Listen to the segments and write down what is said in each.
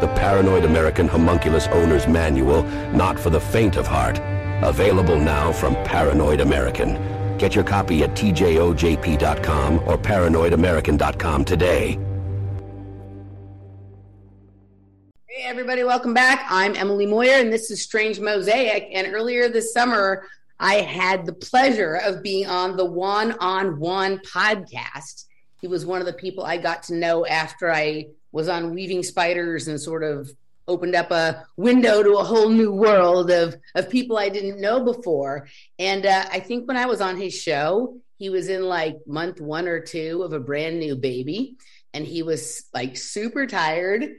the Paranoid American Homunculus Owner's Manual, not for the faint of heart? Available now from Paranoid American. Get your copy at tjojp.com or paranoidamerican.com today. Hey everybody, welcome back. I'm Emily Moyer and this is Strange Mosaic. And earlier this summer, I had the pleasure of being on the Juan on Juan podcast. He was one of the people I got to know after I was on Weaving Spiders and sort of opened up a window to a whole new world of of people I didn't know before. And uh, I think when I was on his show, he was in like month one or two of a brand new baby, and he was like super tired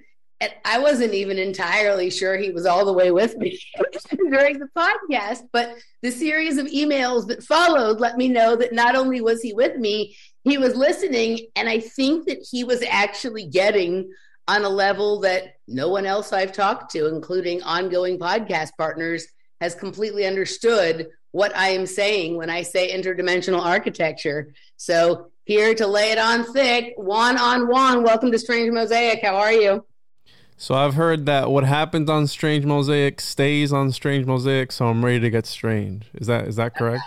and I wasn't even entirely sure he was all the way with me during the podcast, but the series of emails that followed let me know that not only was he with me, he was listening. And I think that he was actually getting on a level that no one else I've talked to, including ongoing podcast partners, has completely understood what I am saying when I say interdimensional architecture. So, here to lay it on thick, Juan on Juan, welcome to Strange Mosaic. How are you? So I've heard that what happens on Strange Mosaic stays on Strange Mosaic, so I'm ready to get strange. Is that is that correct?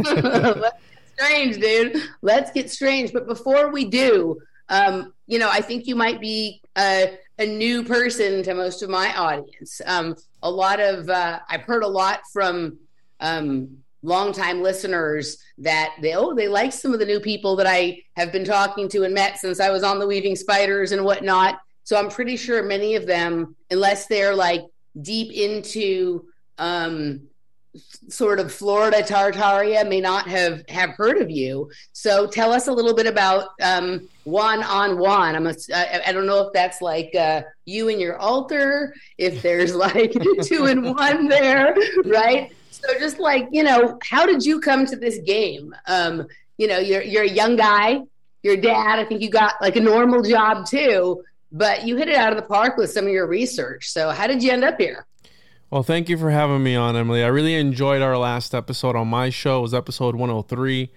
Strange, dude. Let's get strange. But before we do, um, you know, I think you might be a, a new person to most of my audience. Um, a lot of uh, I've heard a lot from um, longtime listeners that they oh they like some of the new people that I have been talking to and met since I was on the Weaving Spiders and whatnot so I'm pretty sure many of them, unless they're like deep into um, sort of Florida Tartaria, may not have have heard of you. So tell us a little bit about um, on Juan. I'm a, I, I don't know if that's like uh, you and your alter, if there's like two and one there, right? So just like you know, how did you come to this game? Um, you know, you're you're a young guy. Your dad, I think you got like a normal job too but you hit it out of the park with some of your research. So, how did you end up here? Well, thank you for having me on, Emily. I really enjoyed our last episode on my show. It was episode 103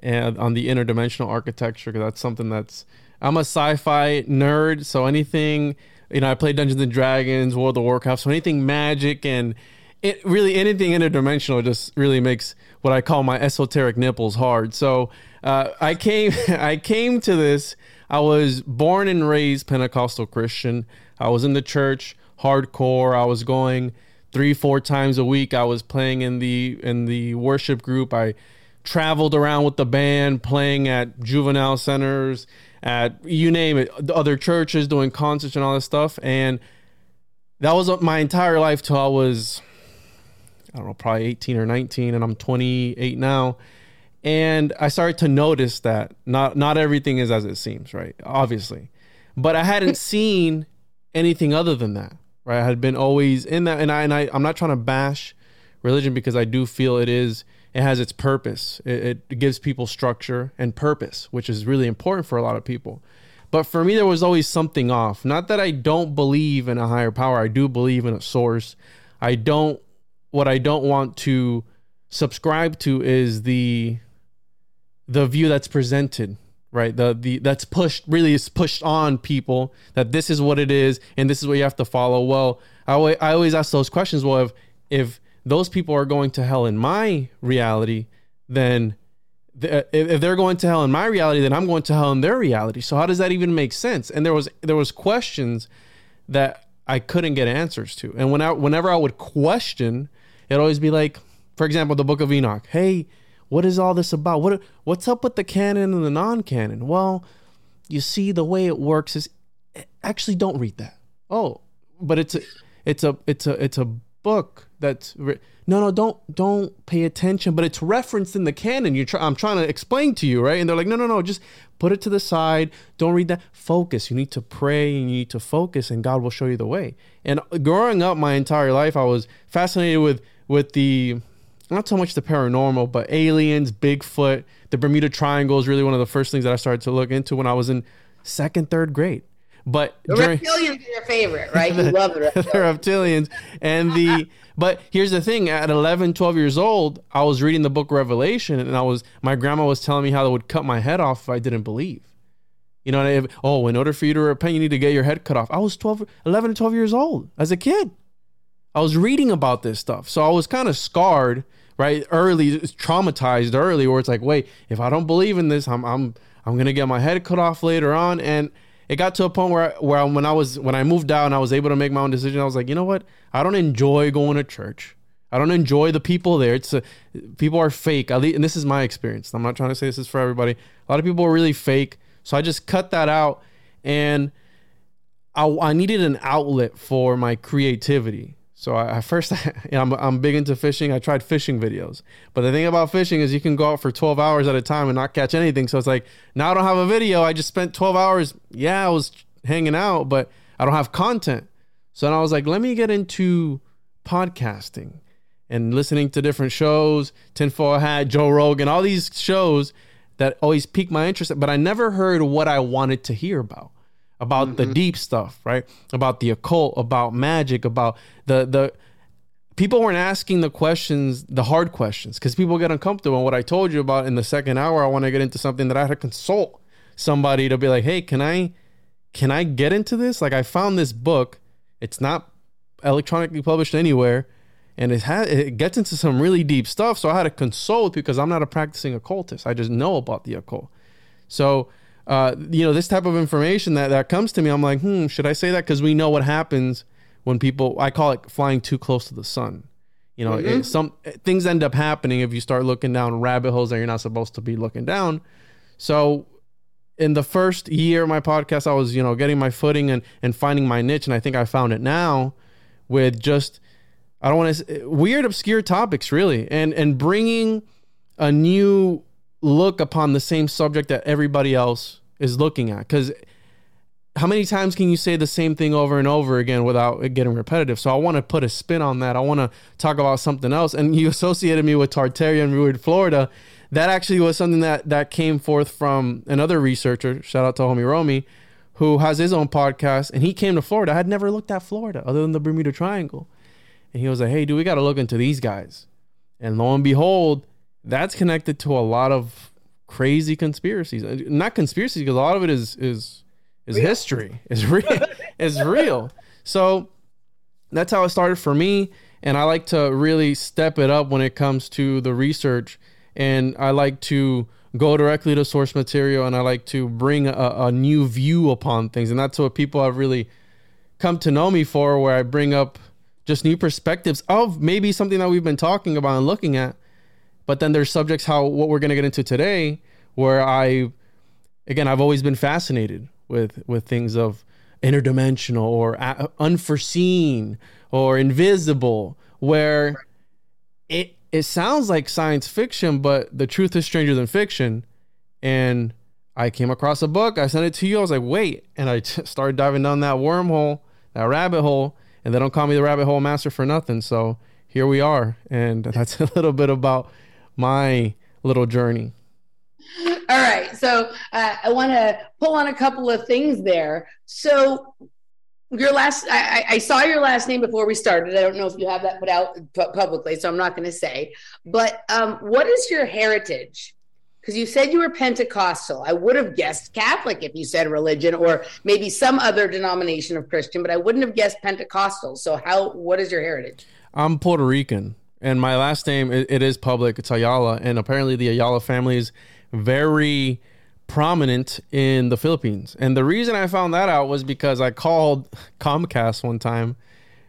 and on the interdimensional architecture because that's something that's I'm a sci-fi nerd, so anything you know, I play Dungeons and Dragons, World of Warcraft, so anything magic and it really anything interdimensional just really makes what I call my esoteric nipples hard. So uh, I came I came to this I was born and raised Pentecostal Christian. I was in the church hardcore. I was going three, four times a week. I was playing in the in the worship group. I traveled around with the band, playing at juvenile centers, at you name it, other churches, doing concerts and all this stuff. And that was my entire life till I was, I don't know, probably 18 or 19, and I'm 28 now and I started to notice that not not everything is as it seems, right? Obviously, but I hadn't seen anything other than that, right? I had been always in that, and I and I I'm not trying to bash religion because I do feel it is it has its purpose. It, it gives people structure and purpose, which is really important for a lot of people. But for me, there was always something off. Not that I don't believe in a higher power. I do believe in a source. I don't. What I don't want to subscribe to is the the view that's presented right? The the that's pushed really is pushed on people that this is what it is and this is what you have to follow. Well i always, I always ask those questions well if if those people are going to hell in my reality then if they're going to hell in my reality then i'm going to hell in their reality. So how does that even make sense? And there was there was questions that i couldn't get answers to. And when I, whenever i would question it'd always be like for example the book of enoch. Hey what is all this about? What what's up with the canon and the non-canon? Well, you see, the way it works is actually don't read that. Oh, but it's a it's a it's a it's a book that's no no don't don't pay attention but it's referenced in the canon you try i'm trying to explain to you right and they're like no no no just put it to the side don't read that focus you need to pray and you need to focus and god will show you the way and growing up my entire life i was fascinated with with the not so much the paranormal but aliens bigfoot the bermuda triangle is really one of the first things that i started to look into when i was in second third grade but the during, reptilians are your favorite, right? You love the reptilians. the reptilians. And the but here's the thing, at 11, 12 years old, I was reading the book Revelation and I was my grandma was telling me how they would cut my head off if I didn't believe. You know, if, oh, in order for you to repent, you need to get your head cut off. I was 12, 11 12 years old as a kid. I was reading about this stuff. So I was kind of scarred, right? Early, traumatized early, where it's like, wait, if I don't believe in this, I'm I'm I'm gonna get my head cut off later on. And it got to a point where where when I was when I moved out and I was able to make my own decision, I was like, you know what? I don't enjoy going to church. I don't enjoy the people there. It's a, people are fake. At least, and this is my experience. I'm not trying to say this is for everybody. A lot of people are really fake. So I just cut that out, and I, I needed an outlet for my creativity. So I, I first, you know, I'm, I'm big into fishing. I tried fishing videos, but the thing about fishing is you can go out for 12 hours at a time and not catch anything. So it's like now I don't have a video. I just spent 12 hours. Yeah, I was hanging out, but I don't have content. So then I was like, let me get into podcasting and listening to different shows, Tinfoil Hat, Joe Rogan, all these shows that always pique my interest. But I never heard what I wanted to hear about about mm-hmm. the deep stuff, right? About the occult, about magic, about the the people weren't asking the questions, the hard questions, because people get uncomfortable. And what I told you about in the second hour, I want to get into something that I had to consult somebody to be like, hey, can I can I get into this? Like I found this book. It's not electronically published anywhere. And it has it gets into some really deep stuff. So I had to consult because I'm not a practicing occultist. I just know about the occult. So uh, you know, this type of information that, that comes to me, I'm like, hmm, should I say that? Because we know what happens when people, I call it flying too close to the sun. You know, mm-hmm. it, some things end up happening if you start looking down rabbit holes that you're not supposed to be looking down. So, in the first year of my podcast, I was, you know, getting my footing and, and finding my niche. And I think I found it now with just, I don't want to, weird, obscure topics, really, and, and bringing a new look upon the same subject that everybody else is looking at because how many times can you say the same thing over and over again without it getting repetitive? So I want to put a spin on that. I want to talk about something else. And you associated me with Tartaria and Weird Florida. That actually was something that that came forth from another researcher. Shout out to homie Romy, who has his own podcast. And he came to Florida. I had never looked at Florida other than the Bermuda Triangle. And he was like, "Hey, dude, we got to look into these guys." And lo and behold, that's connected to a lot of crazy conspiracies. Uh, not conspiracies because a lot of it is is is real. history. Is real. is real. So that's how it started for me. And I like to really step it up when it comes to the research. And I like to go directly to source material and I like to bring a, a new view upon things. And that's what people have really come to know me for, where I bring up just new perspectives of maybe something that we've been talking about and looking at but then there's subjects how what we're going to get into today where I again I've always been fascinated with with things of interdimensional or unforeseen or invisible where it it sounds like science fiction but the truth is stranger than fiction. And I came across a book I sent it to you I was like wait and I t- started diving down that wormhole that rabbit hole and they don't call me the rabbit hole master for nothing. So here we are and that's a little bit about my little journey. All right. So uh, I want to pull on a couple of things there. So your last, I, I, saw your last name before we started. I don't know if you have that put out publicly, so I'm not going to say. But um, what is your heritage? Because you said you were Pentecostal. I would have guessed Catholic if you said religion, or maybe some other denomination of Christian, but I wouldn't have guessed Pentecostal. So how? What is your heritage? I'm Puerto Rican and my last name it, it is public. It's Ayala, and apparently the Ayala family is very prominent in the Philippines. And the reason I found that out was because I called Comcast one time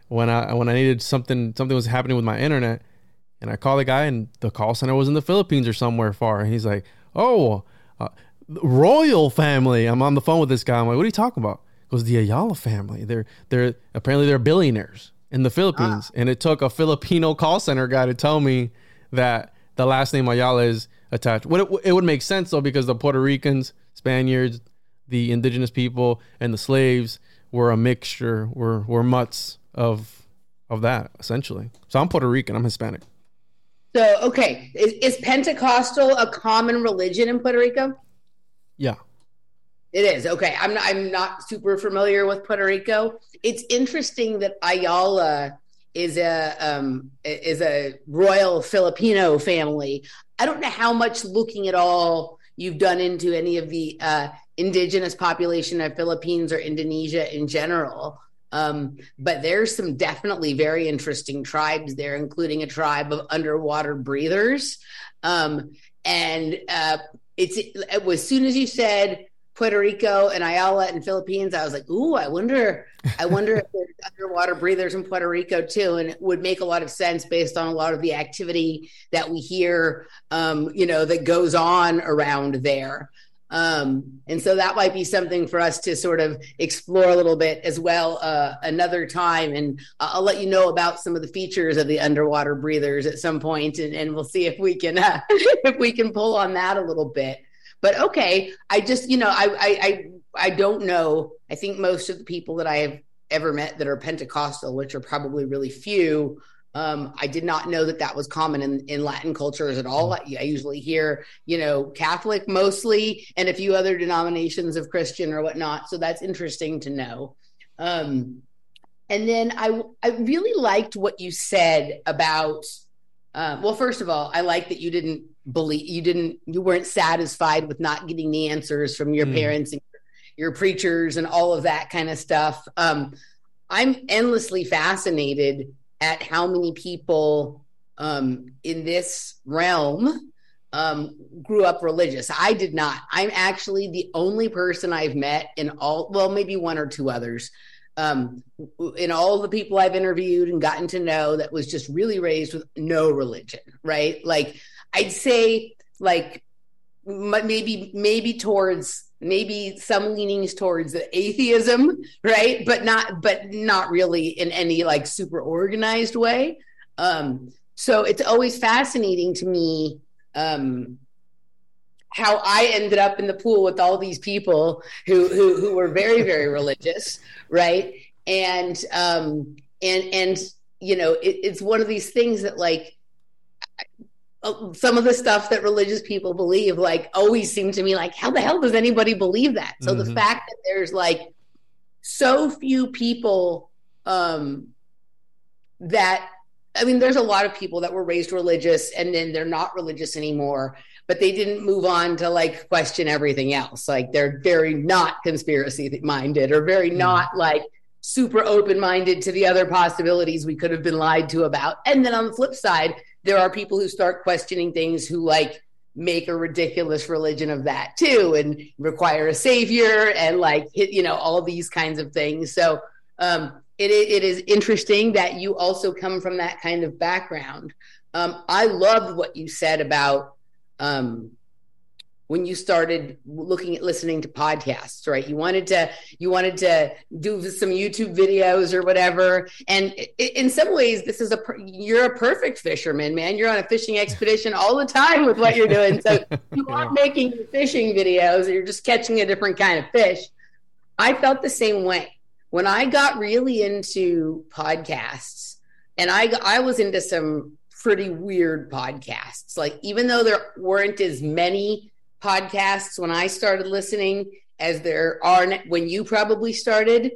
when I when I needed something something was happening with my internet, And I call the guy, and the call center was in the Philippines or somewhere far. And he's like, "Oh, uh, royal family." I'm on the phone with this guy. I'm like, "What are you talking about?" It was "The Ayala family. They're they're apparently they're billionaires in the Philippines." Ah. And it took a Filipino call center guy to tell me that the last name Ayala is attached. What it, it would make sense though, because the Puerto Ricans, Spaniards, the indigenous people, and the slaves were a mixture, were were mutts of of that essentially. So I'm Puerto Rican. I'm Hispanic. So okay, is, is Pentecostal a common religion in Puerto Rico? Yeah. It is okay. I'm not, I'm not super familiar with Puerto Rico. It's interesting that Ayala is a um, is a royal Filipino family. I don't know how much looking at all you've done into any of the uh, indigenous population of Philippines or Indonesia in general. Um, but there's some definitely very interesting tribes there, including a tribe of underwater breathers. Um, and uh, it's as soon as you said Puerto Rico and Ayala and Philippines, I was like, ooh, I wonder, I wonder if there's underwater breathers in Puerto Rico too. And it would make a lot of sense based on a lot of the activity that we hear, um, you know, that goes on around there. Um, and so that might be something for us to sort of explore a little bit as well uh, another time. And I'll let you know about some of the features of the underwater breathers at some point, and, and we'll see if we can uh, if we can pull on that a little bit. But okay, I just you know I I I, I don't know. I think most of the people that I have ever met that are Pentecostal, which are probably really few, um, I did not know that that was common in, in Latin cultures at all. I, I, usually hear, you know, Catholic mostly, and a few other denominations of Christian or whatnot. So that's interesting to know. Um, and then I, I really liked what you said about. Uh, well, first of all, I like that you didn't believe you didn't you weren't satisfied with not getting the answers from your mm. parents and your preachers and all of that kind of stuff. Um, I'm endlessly fascinated at how many people um, in this realm um, grew up religious. I did not. I'm actually the only person I've met in all, well, maybe one or two others, um, in all the people I've interviewed and gotten to know that was just really raised with no religion, right? Like, I'd say, like, maybe, maybe towards maybe some leanings towards atheism right but not but not really in any like super organized way um so it's always fascinating to me um how I ended up in the pool with all these people who who, who were very very religious, right? And um and and you know it, it's one of these things that like some of the stuff that religious people believe like always seemed to me like how the hell does anybody believe that so mm-hmm. the fact that there's like so few people um that i mean there's a lot of people that were raised religious and then they're not religious anymore but they didn't move on to like question everything else like they're very not conspiracy minded or very mm-hmm. not like super open minded to the other possibilities we could have been lied to about and then on the flip side there are people who start questioning things who like make a ridiculous religion of that too and require a savior and like you know all these kinds of things. So um, it, it is interesting that you also come from that kind of background. Um, i loved what you said about um, when you started looking at listening to podcasts right? You wanted to you wanted to do some youtube videos or whatever. And in some ways this is a you're a perfect fisherman man. You're on a fishing expedition all the time with what you're doing. So you aren't making fishing videos. You're just catching a different kind of fish. I felt the same way. When i got really into podcasts and i i was into some pretty weird podcasts like even though there weren't as many podcasts when I started listening as there are when you probably started.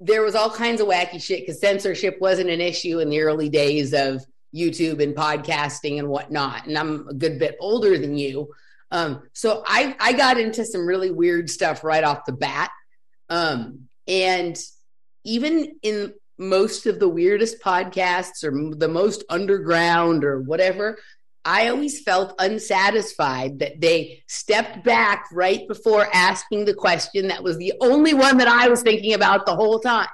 There was all kinds of wacky shit because censorship wasn't an issue in the early days of YouTube and podcasting and whatnot. And I'm a good bit older than you. Um, so I, I got into some really weird stuff right off the bat. Um, and even in most of the weirdest podcasts or the most underground or whatever, I always felt unsatisfied that they stepped back right before asking the question that was the only one that I was thinking about the whole time.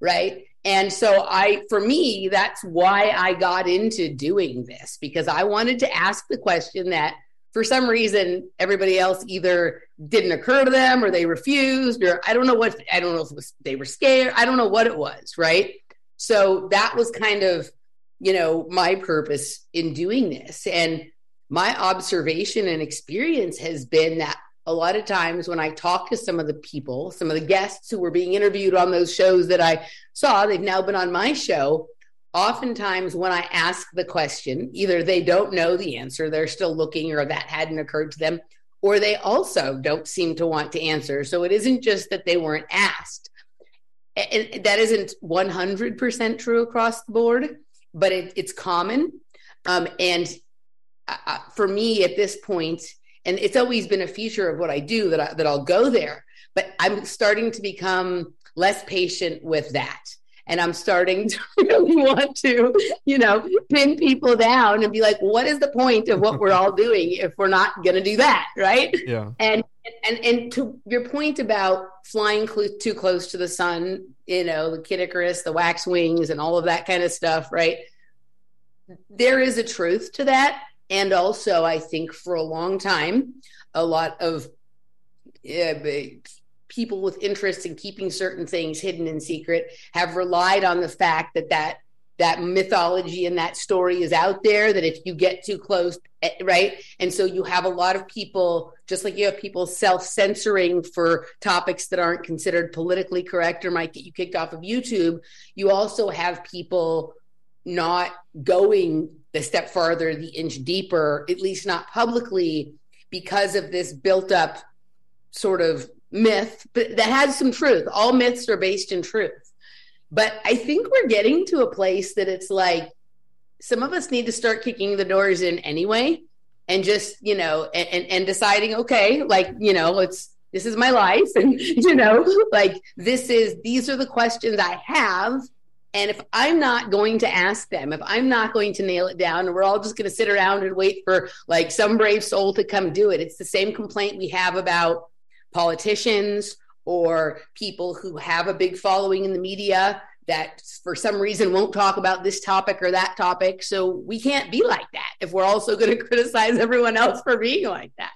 Right. And so I for me that's why I got into doing this because I wanted to ask the question that for some reason everybody else either didn't occur to them or they refused or I don't know what I don't know if was, they were scared. I don't know what it was, right? So that was kind of, you know, my purpose in doing this. And my observation and experience has been that a lot of times when I talk to some of the people, some of the guests who were being interviewed on those shows that I saw, they've now been on my show. Oftentimes, when I ask the question, either they don't know the answer, they're still looking, or that hadn't occurred to them, or they also don't seem to want to answer. So it isn't just that they weren't asked. And that isn't 100% true across the board, but it, it's common. Um, and uh, for me at this point, and it's always been a feature of what I do that I, that I'll go there, but I'm starting to become less patient with that. And I'm starting to really want to, you know, pin people down and be like, what is the point of what we're all doing if we're not going to do that, right? Yeah. And and and to your point about flying cl- too close to the sun, you know, the Kid Icarus, the wax wings, and all of that kind of stuff, right? There is a truth to that and also, I think for a long time, a lot of uh, people with interest in keeping certain things hidden in secret have relied on the fact that that that mythology and that story is out there that if you get too close eh, right? And so you have a lot of people just like you have people self-censoring for topics that aren't considered politically correct or might get you kicked off of youtube you also have people not going the step farther, the inch deeper, at least not publicly, because of this built up sort of myth, that has some truth. All myths are based in truth. But I think we're getting to a place that it's like some of us need to start kicking the doors in anyway and just, you know, and, and, and deciding, okay, like, you know, it's this is my life. And, you know, like this is these are the questions I have and if I'm not going to ask them, if I'm not going to nail it down, and we're all just going to sit around and wait for like some brave soul to come do it, it's the same complaint we have about politicians or people who have a big following in the media that for some reason won't talk about this topic or that topic. So we can't be like that if we're also going to criticize everyone else for being like that.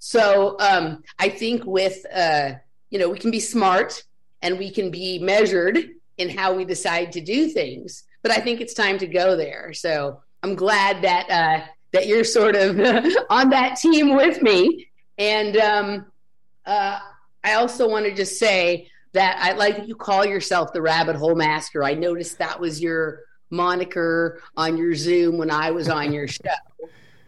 So um, I think with, uh, you know, we can be smart and we can be measured in how we decide to do things. But I think it's time to go there. So I'm glad that uh, that you're sort of on that team with me. And um, uh, I also want to just say that I like that you call yourself the Rabbit Hole Master. I noticed that was your moniker on your Zoom when I was on your show.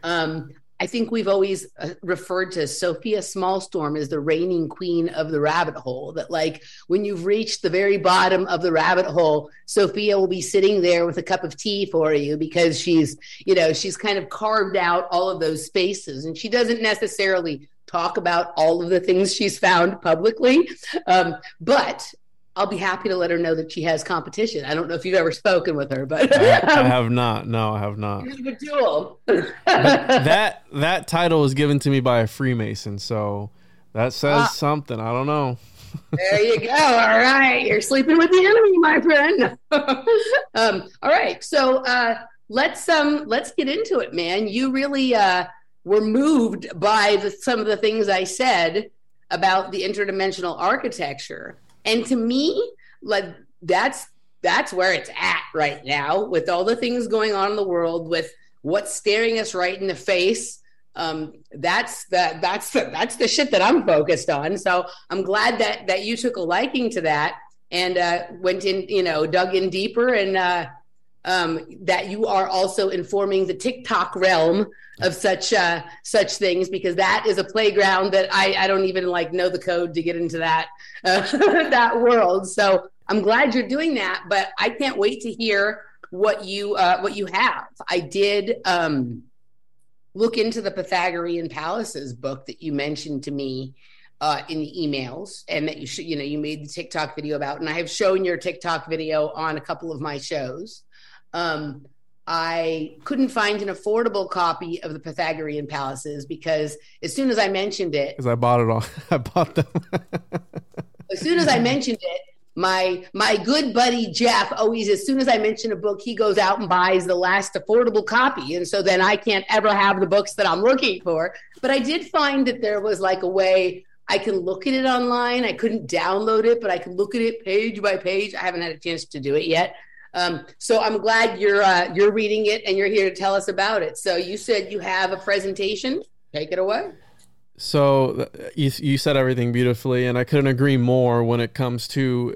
Um, I think we've always uh, referred to Sophia Smallstorm as the reigning queen of the rabbit hole. That, like, when you've reached the very bottom of the rabbit hole, Sophia will be sitting there with a cup of tea for you because she's, you know, she's kind of carved out all of those spaces. And she doesn't necessarily talk about all of the things she's found publicly. Um, but I'll be happy to let her know that she has competition. I don't know if you've ever spoken with her, but I, I have not. No, I have not. duel. that that title was given to me by a Freemason, so that says ah. something. I don't know. there you go. All right, you're sleeping with the enemy, my friend. um, all right, so uh, let's um let's get into it, man. You really uh, were moved by the, some of the things I said about the interdimensional architecture and to me, like that's that's where it's at right now with all the things going on in the world with what's staring us right in the face um, that's the that's the that's the shit that I'm focused on. So I'm glad that that you took a liking to that and uh, went in, you know, dug in deeper, and uh, um, that you are also informing the TikTok realm of such uh, such things because that is a playground that I, I don't even like know the code to get into that uh, that world. So I'm glad you're doing that, but I can't wait to hear what you uh, what you have. I did um, look into the Pythagorean Palaces book that you mentioned to me uh, in the emails, and that you should you know you made the TikTok video about, and I have shown your TikTok video on a couple of my shows. Um, I couldn't find an affordable copy of the Pythagorean Palaces because as soon as I mentioned it, because I bought it all, I bought them. as soon as I mentioned it, my my good buddy Jeff always, as soon as I mention a book, he goes out and buys the last affordable copy, and so then I can't ever have the books that I'm looking for. But I did find that there was like a way I can look at it online. I couldn't download it, but I can look at it page by page. I haven't had a chance to do it yet. Um, so I'm glad you're uh, you're reading it and you're here to tell us about it. So you said you have a presentation. Take it away. So you, you said everything beautifully, and I couldn't agree more when it comes to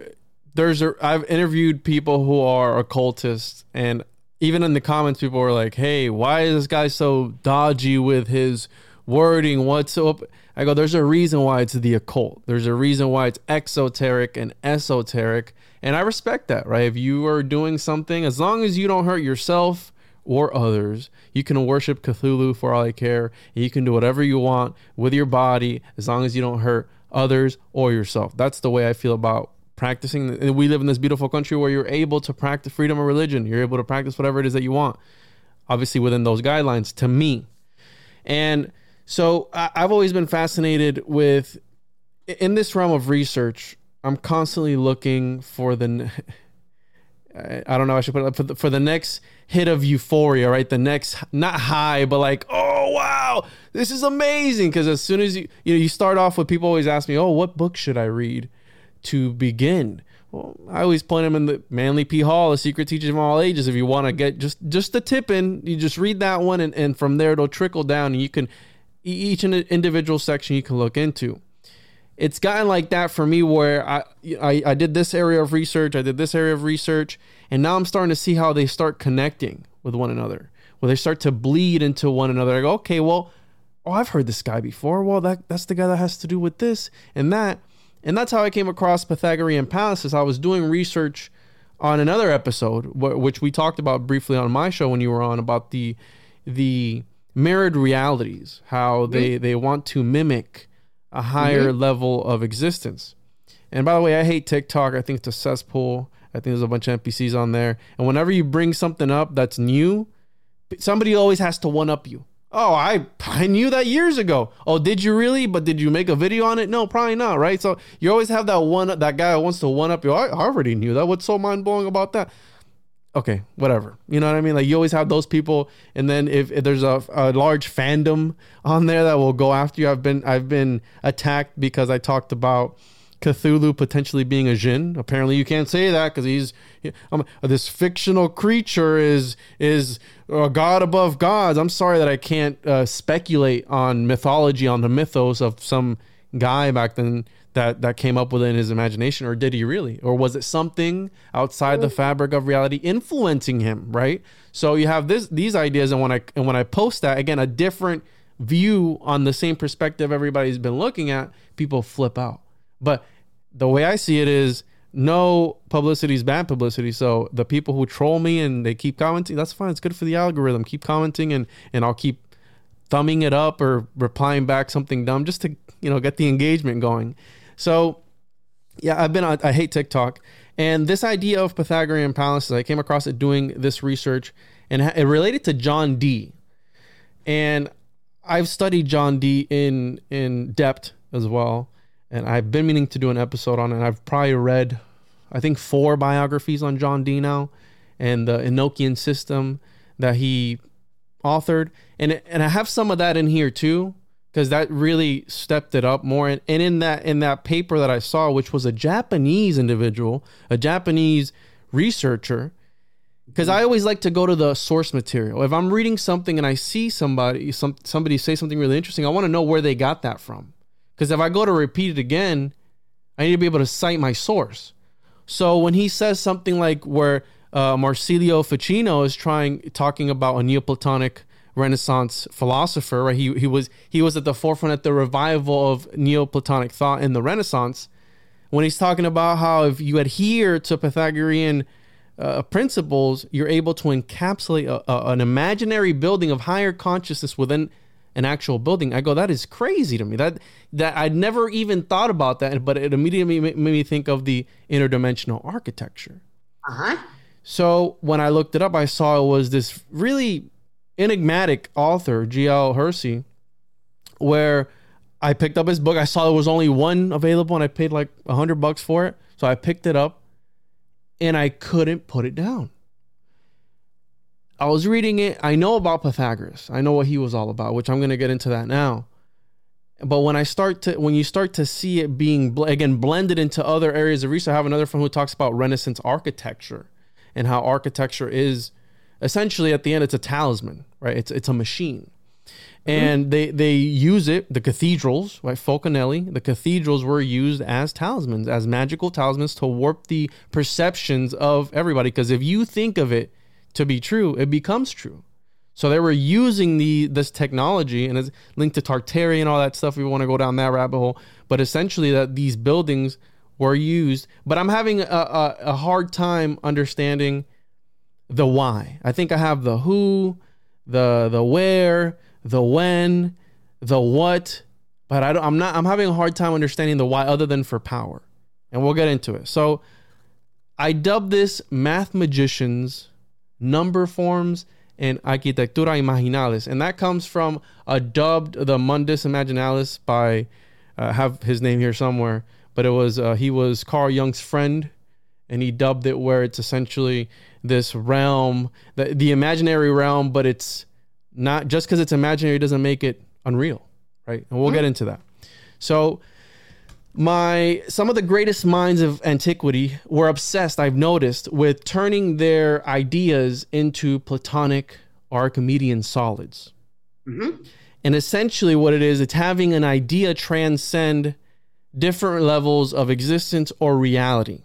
there's a I've interviewed people who are occultists, and even in the comments, people were like, "Hey, why is this guy so dodgy with his wording? What's up?" I go, "There's a reason why it's the occult. There's a reason why it's exoteric and esoteric, and I respect that, right? If you are doing something, as long as you don't hurt yourself." or others. You can worship Cthulhu for all I care. You can do whatever you want with your body as long as you don't hurt others or yourself. That's the way I feel about practicing. And we live in this beautiful country where you're able to practice freedom of religion. You're able to practice whatever it is that you want, obviously within those guidelines to me. And so I've always been fascinated with, in this realm of research, I'm constantly looking for the. I don't know. I should put it for the, for the next hit of euphoria, right? The next not high, but like, oh wow, this is amazing. Because as soon as you you know you start off with people always ask me, oh, what book should I read to begin? Well, I always point them in the Manly P. Hall, A Secret Teachings of All Ages. If you want to get just just the tip in, you just read that one, and, and from there it'll trickle down, and you can each individual section you can look into it's gotten like that for me where I, I I did this area of research, I did this area of research, and now I'm starting to see how they start connecting with one another. Where they start to bleed into one another. I go, okay, well, oh, I've heard this guy before. Well, that that's the guy that has to do with this and that. And that's how I came across Pythagorean palaces. I was doing research on another episode, which we talked about briefly on my show when you were on about the the mirrored realities, how mm-hmm. they they want to mimic a higher mm-hmm. level of existence. And by the way, I hate TikTok. I think it's a cesspool. I think there's a bunch of NPCs on there. And whenever you bring something up that's new, somebody always has to one up you. Oh, I I knew that years ago. Oh, did you really? But did you make a video on it? No, probably not, right? So you always have that one that guy that wants to one up you. I already knew that. What's so mind blowing about that? Okay, whatever. You know what I mean? Like you always have those people, and then if, if, there's a, a large fandom on there that will go after you, I've been I've been attacked because I talked about Cthulhu potentially being a jinn. Apparently, you can't say that because he's this fictional creature is is a god above gods. I'm sorry that I can't uh, speculate on mythology on the mythos of some guy back then that that came up within his imagination or did he really? Or was it something outside the mm. fabric of reality influencing him right? So you have this these ideas and when i and when i post that again a different view on the same perspective everybody's been looking at people flip out. But the way i see it is no publicity is bad publicity. So the people who troll me and they keep commenting that's fine it's good for the algorithm. Keep commenting and and i'll keep thumbing it up or replying back something dumb just to you know get the engagement going so, yeah, I've been on, I hate TikTok. And this idea of Pythagorean palaces, I came across it doing this research and it related to John Dee. And I've studied John Dee in in depth as well. And I've been meaning to do an episode on it. I've probably read, I think, four biographies on John Dee now and the Enochian system that he authored. And, and I have some of that in here too because that really stepped it up more. And, and in that in that paper that I saw, which was a Japanese individual, a Japanese researcher, because I always like to go to the source material. If I'm reading something and I see somebody some somebody say something really interesting, I want to know where they got that from. Because if I go to repeat it again, I need to be able to cite my source. So when he says something like where uh, Marsilio Ficino is trying talking about a Neoplatonic Renaissance philosopher, right? He he was he was at the forefront at the revival of Neoplatonic thought in the Renaissance. When he's talking about how if you adhere to Pythagorean uh, principles, you're able to encapsulate a, a, an imaginary building of higher consciousness within an actual building. I go, that is crazy to me. That that I'd never even thought about that, but it immediately made me think of the interdimensional architecture. Uh huh. So when I looked it up, I saw it was this really enigmatic author, G.L. Hersey, where I picked up his book. I saw there was only one available and I paid like a hundred bucks for it. So I picked it up and I couldn't put it down. I was reading it. I know about Pythagoras. I know what he was all about, which I'm going to get into that now. But when I start to, when you start to see it being again blended into other areas of research, I have another friend who talks about Renaissance architecture and how architecture is essentially at the end it's a talisman, right? It's it's a machine, mm-hmm. and they they use it. The cathedrals, right? Fulcanelli, the cathedrals were used as talismans, as magical talismans to warp the perceptions of everybody. Because if you think of it to be true, it becomes true. So they were using the this technology and it's linked to Tartary and all that stuff. We want to go down that rabbit hole, but essentially that these buildings were used. But I'm having a, a, a hard time understanding the why. I think I have the who, the the where, the when, the what, but I don't, I'm not. I'm having a hard time understanding the why, other than for power, and we'll get into it. So I dub this mathemagicians number forms, and architectura imaginalis. And that comes from a dubbed the Mundus Imaginalis by uh, have his name here somewhere, but it was uh, he was Carl Jung's friend, and he dubbed it where it's essentially this realm, the, the imaginary realm, but it's not just because it's imaginary doesn't make it unreal, right? And we'll mm-hmm. get into that. So my some of the greatest minds of antiquity were obsessed i've noticed with turning their ideas into platonic archimedean solids mm-hmm. and essentially what it is it's having an idea transcend different levels of existence or reality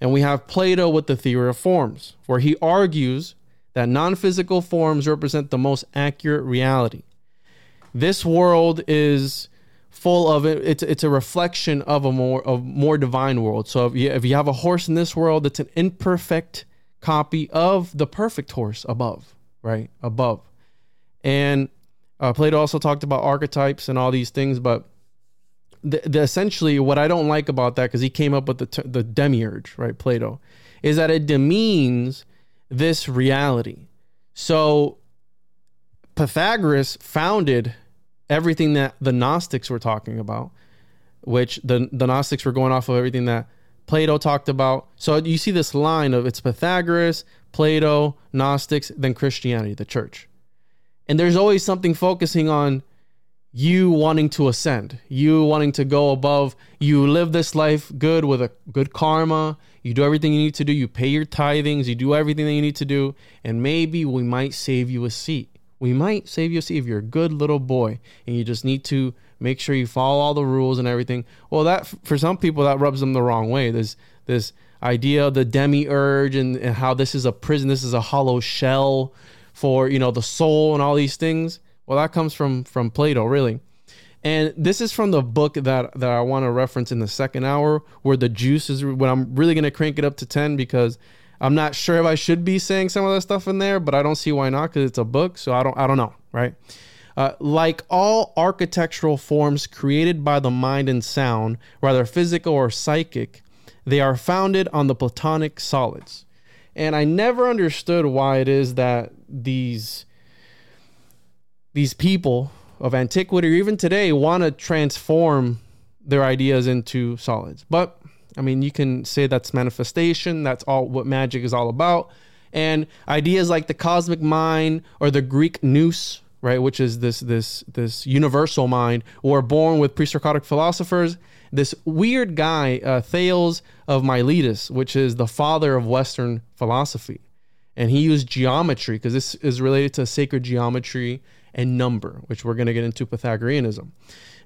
and we have plato with the theory of forms where he argues that non-physical forms represent the most accurate reality this world is full of it. It's it's a reflection of a more of more divine world. So if you, if you have a horse in this world, it's an imperfect copy of the perfect horse above, right above. And uh, Plato also talked about archetypes and all these things, but the, the essentially what I don't like about that because he came up with the the demiurge, right? Plato, is that it demeans this reality. So Pythagoras founded everything that the Gnostics were talking about, which the, the Gnostics were going off of everything that Plato talked about. So you see this line of it's Pythagoras, Plato, Gnostics, then Christianity, the church. And there's always something focusing on you wanting to ascend, you wanting to go above. You live this life good with a good karma. You do everything you need to do. You pay your tithings. You do everything that you need to do. And maybe we might save you a seat we might save you a seat if you're a good little boy and you just need to make sure you follow all the rules and everything. Well, that for some people that rubs them the wrong way. There's this idea of the demiurge and, and how this is a prison, this is a hollow shell for you know the soul and all these things. Well, that comes from from Plato, really. And this is from the book that that I want to reference in the second hour, where the juice is. When I'm really gonna crank it up to ten because I'm not sure if I should be saying some of that stuff in there, but I don't see why not because it's a book. So I don't I don't know, right? Uh, like all architectural forms created by the mind and sound, whether physical or psychic, they are founded on the Platonic solids. And I never understood why it is that these these people of antiquity or even today want to transform their ideas into solids. But I mean, you can say that's manifestation. That's all what magic is all about. And ideas like the cosmic mind or the Greek nous, right, which is this this this universal mind, were born with pre-Socratic philosophers. This weird guy, uh, Thales of Miletus, which is the father of Western philosophy, and he used geometry because this is related to sacred geometry and number, which we're going to get into Pythagoreanism.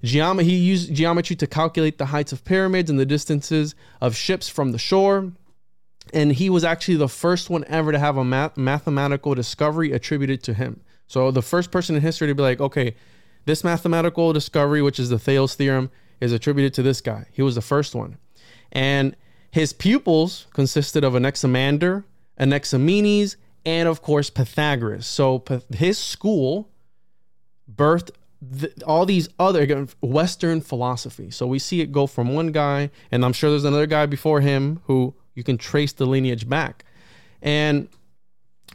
He used geometry to calculate the heights of pyramids and the distances of ships from the shore. And he was actually the first one ever to have a math- mathematical discovery attributed to him. So the first person in history to be like, okay, this mathematical discovery, which is the Thales theorem, is attributed to this guy. He was the first one. And his pupils consisted of Anaximander, Anaximenes, and of course Pythagoras. So his school birthed the, all these other Western philosophy. So we see it go from one guy, and I'm sure there's another guy before him who you can trace the lineage back. And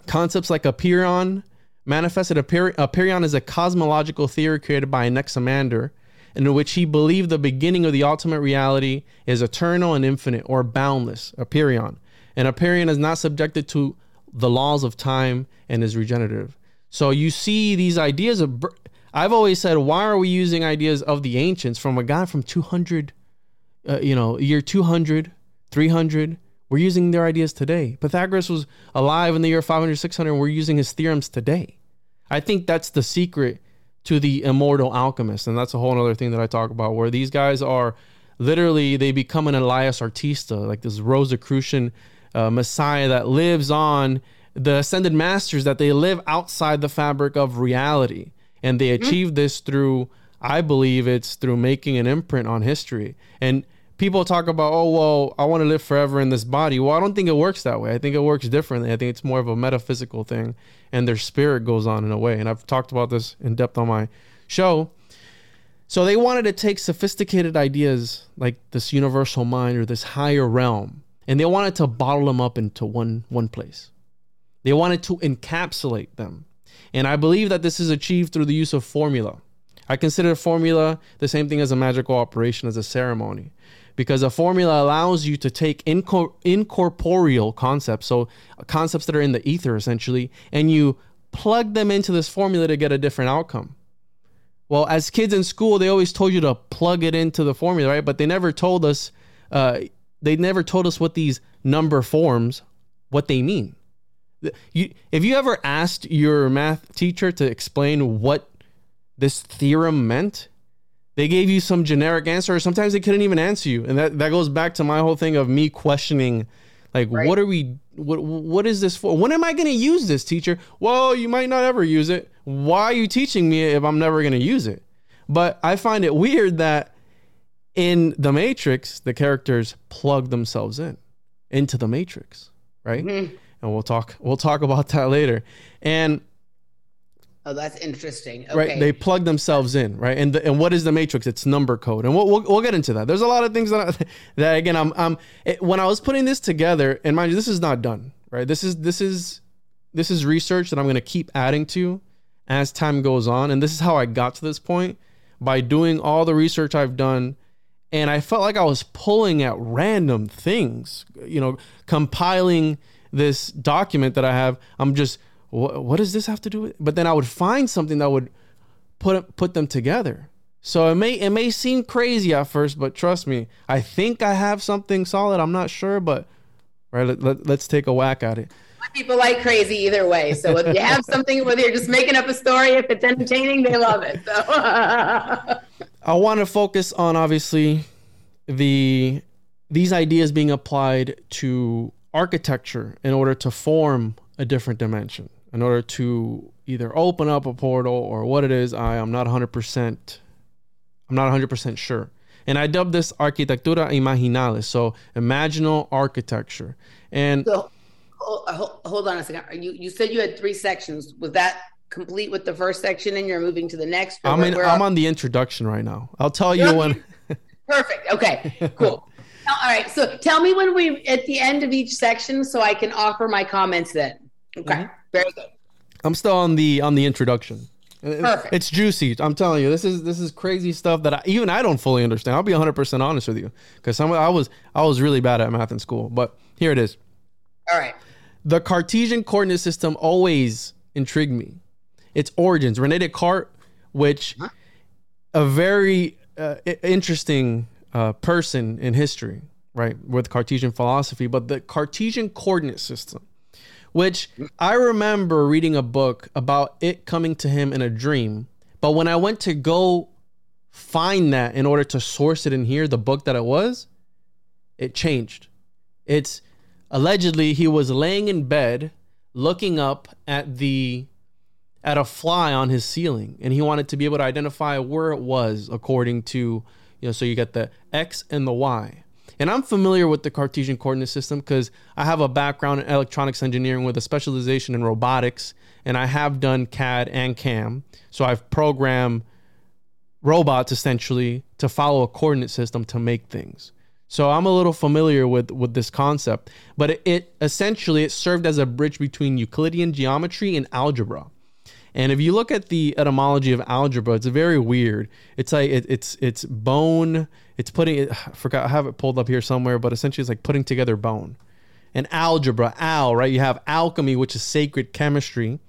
concepts like apeiron manifested. Apeiron is a cosmological theory created by Anaximander, in which he believed the beginning of the ultimate reality is eternal and infinite or boundless, Apeiron. And Apeiron is not subjected to the laws of time and is regenerative. So you see these ideas of. I've always said, why are we using ideas of the ancients from a guy from 200, uh, you know, year 200, 300? We're using their ideas today. Pythagoras was alive in the year 500, 600, and we're using his theorems today. I think that's the secret to the immortal alchemist. And that's a whole other thing that I talk about where these guys are literally, they become an Elias Artista, like this Rosicrucian uh, messiah that lives on the ascended masters, that they live outside the fabric of reality. And they mm-hmm. achieve this through, I believe it's through making an imprint on history. And people talk about, oh, well, I want to live forever in this body. Well, I don't think it works that way. I think it works differently. I think it's more of a metaphysical thing, and their spirit goes on in a way. And I've talked about this in depth on my show. So they wanted to take sophisticated ideas like this universal mind or this higher realm, and they wanted to bottle them up into one one place. They wanted to encapsulate them. And I believe that this is achieved through the use of formula. I consider formula the same thing as a magical operation, as a ceremony because a formula allows you to take incor- incorporeal concepts, so concepts that are in the ether essentially, and you plug them into this formula to get a different outcome. Well, as kids in school, they always told you to plug it into the formula, right? But they never told us, uh, they never told us what these number forms, what they mean. You, if you ever asked your math teacher to explain what this theorem meant, they gave you some generic answer or sometimes they couldn't even answer you. And that, that goes back to my whole thing of me questioning like right. what are we what what is this for? When am i going to use this teacher? Well you might not ever use it. Why are you teaching me if i'm never going to use it? But i find it weird that in the matrix the characters plug themselves in into the matrix right? Mm-hmm. And we'll talk we'll talk about that later and Oh, that's interesting. Okay. Right, they plug themselves in, right? And the, and what is the matrix? It's number code, and we'll, we'll, we'll get into that. There's a lot of things that I, that again, I'm I'm it, when I was putting this together, and mind you, this is not done, right? This is this is this is research that I'm going to keep adding to as time goes on, and this is how I got to this point by doing all the research I've done, and I felt like I was pulling at random things, you know, compiling this document that I have. I'm just what, what does this have to do with? But then I would find something that would put put them together. So it may it may seem crazy at first, but trust me, I think I have something solid. I'm not sure, but right, let, let, let's take a whack at it. People like crazy either way. So if you have something, whether you're just making up a story, if it's entertaining, they love it. So I want to focus on obviously the these ideas being applied to architecture in order to form a different dimension in order to either open up a portal or what it is. I am not 100%. I'm not 100% sure. And I dubbed this architectura imaginalis, so imaginal architecture. And so, hold, hold on a second. You you said you had three sections. Was that complete with the first section, and you're moving to the next? I'm in, I'm on the introduction right now. I'll tell you when. Perfect. Okay. Cool. All right. So tell me when we at the end of each section, so I can offer my comments then. Okay. Mm-hmm. Very good. I'm still on the on the introduction. Perfect. It's juicy. I'm telling you, this is this is crazy stuff that I, even I don't fully understand. I'll be 100 percent honest with you because I was I was really bad at math in school, but here it is. All right. The Cartesian coordinate system always intrigued me. Its origins, Rene Descartes, which huh? a very uh, interesting uh, person in history, right, with Cartesian philosophy, but the Cartesian coordinate system which I remember reading a book about it coming to him in a dream. But when I went to go find that in order to source it in here, the book that it was, it changed. It's allegedly he was laying in bed looking up at the at a fly on his ceiling and he wanted to be able to identify where it was according to you know so you get the x and the y and I'm familiar with the Cartesian coordinate system because I have a background in electronics engineering with a specialization in robotics, and I have done CAD and CAM. So I've programmed robots essentially to follow a coordinate system to make things. So I'm a little familiar with with this concept, but it, it essentially it served as a bridge between Euclidean geometry and algebra. And if you look at the etymology of algebra, it's very weird. It's like it, it's it's bone. It's putting. I forgot. I have it pulled up here somewhere, but essentially, it's like putting together bone. And algebra, al, right? You have alchemy, which is sacred chemistry.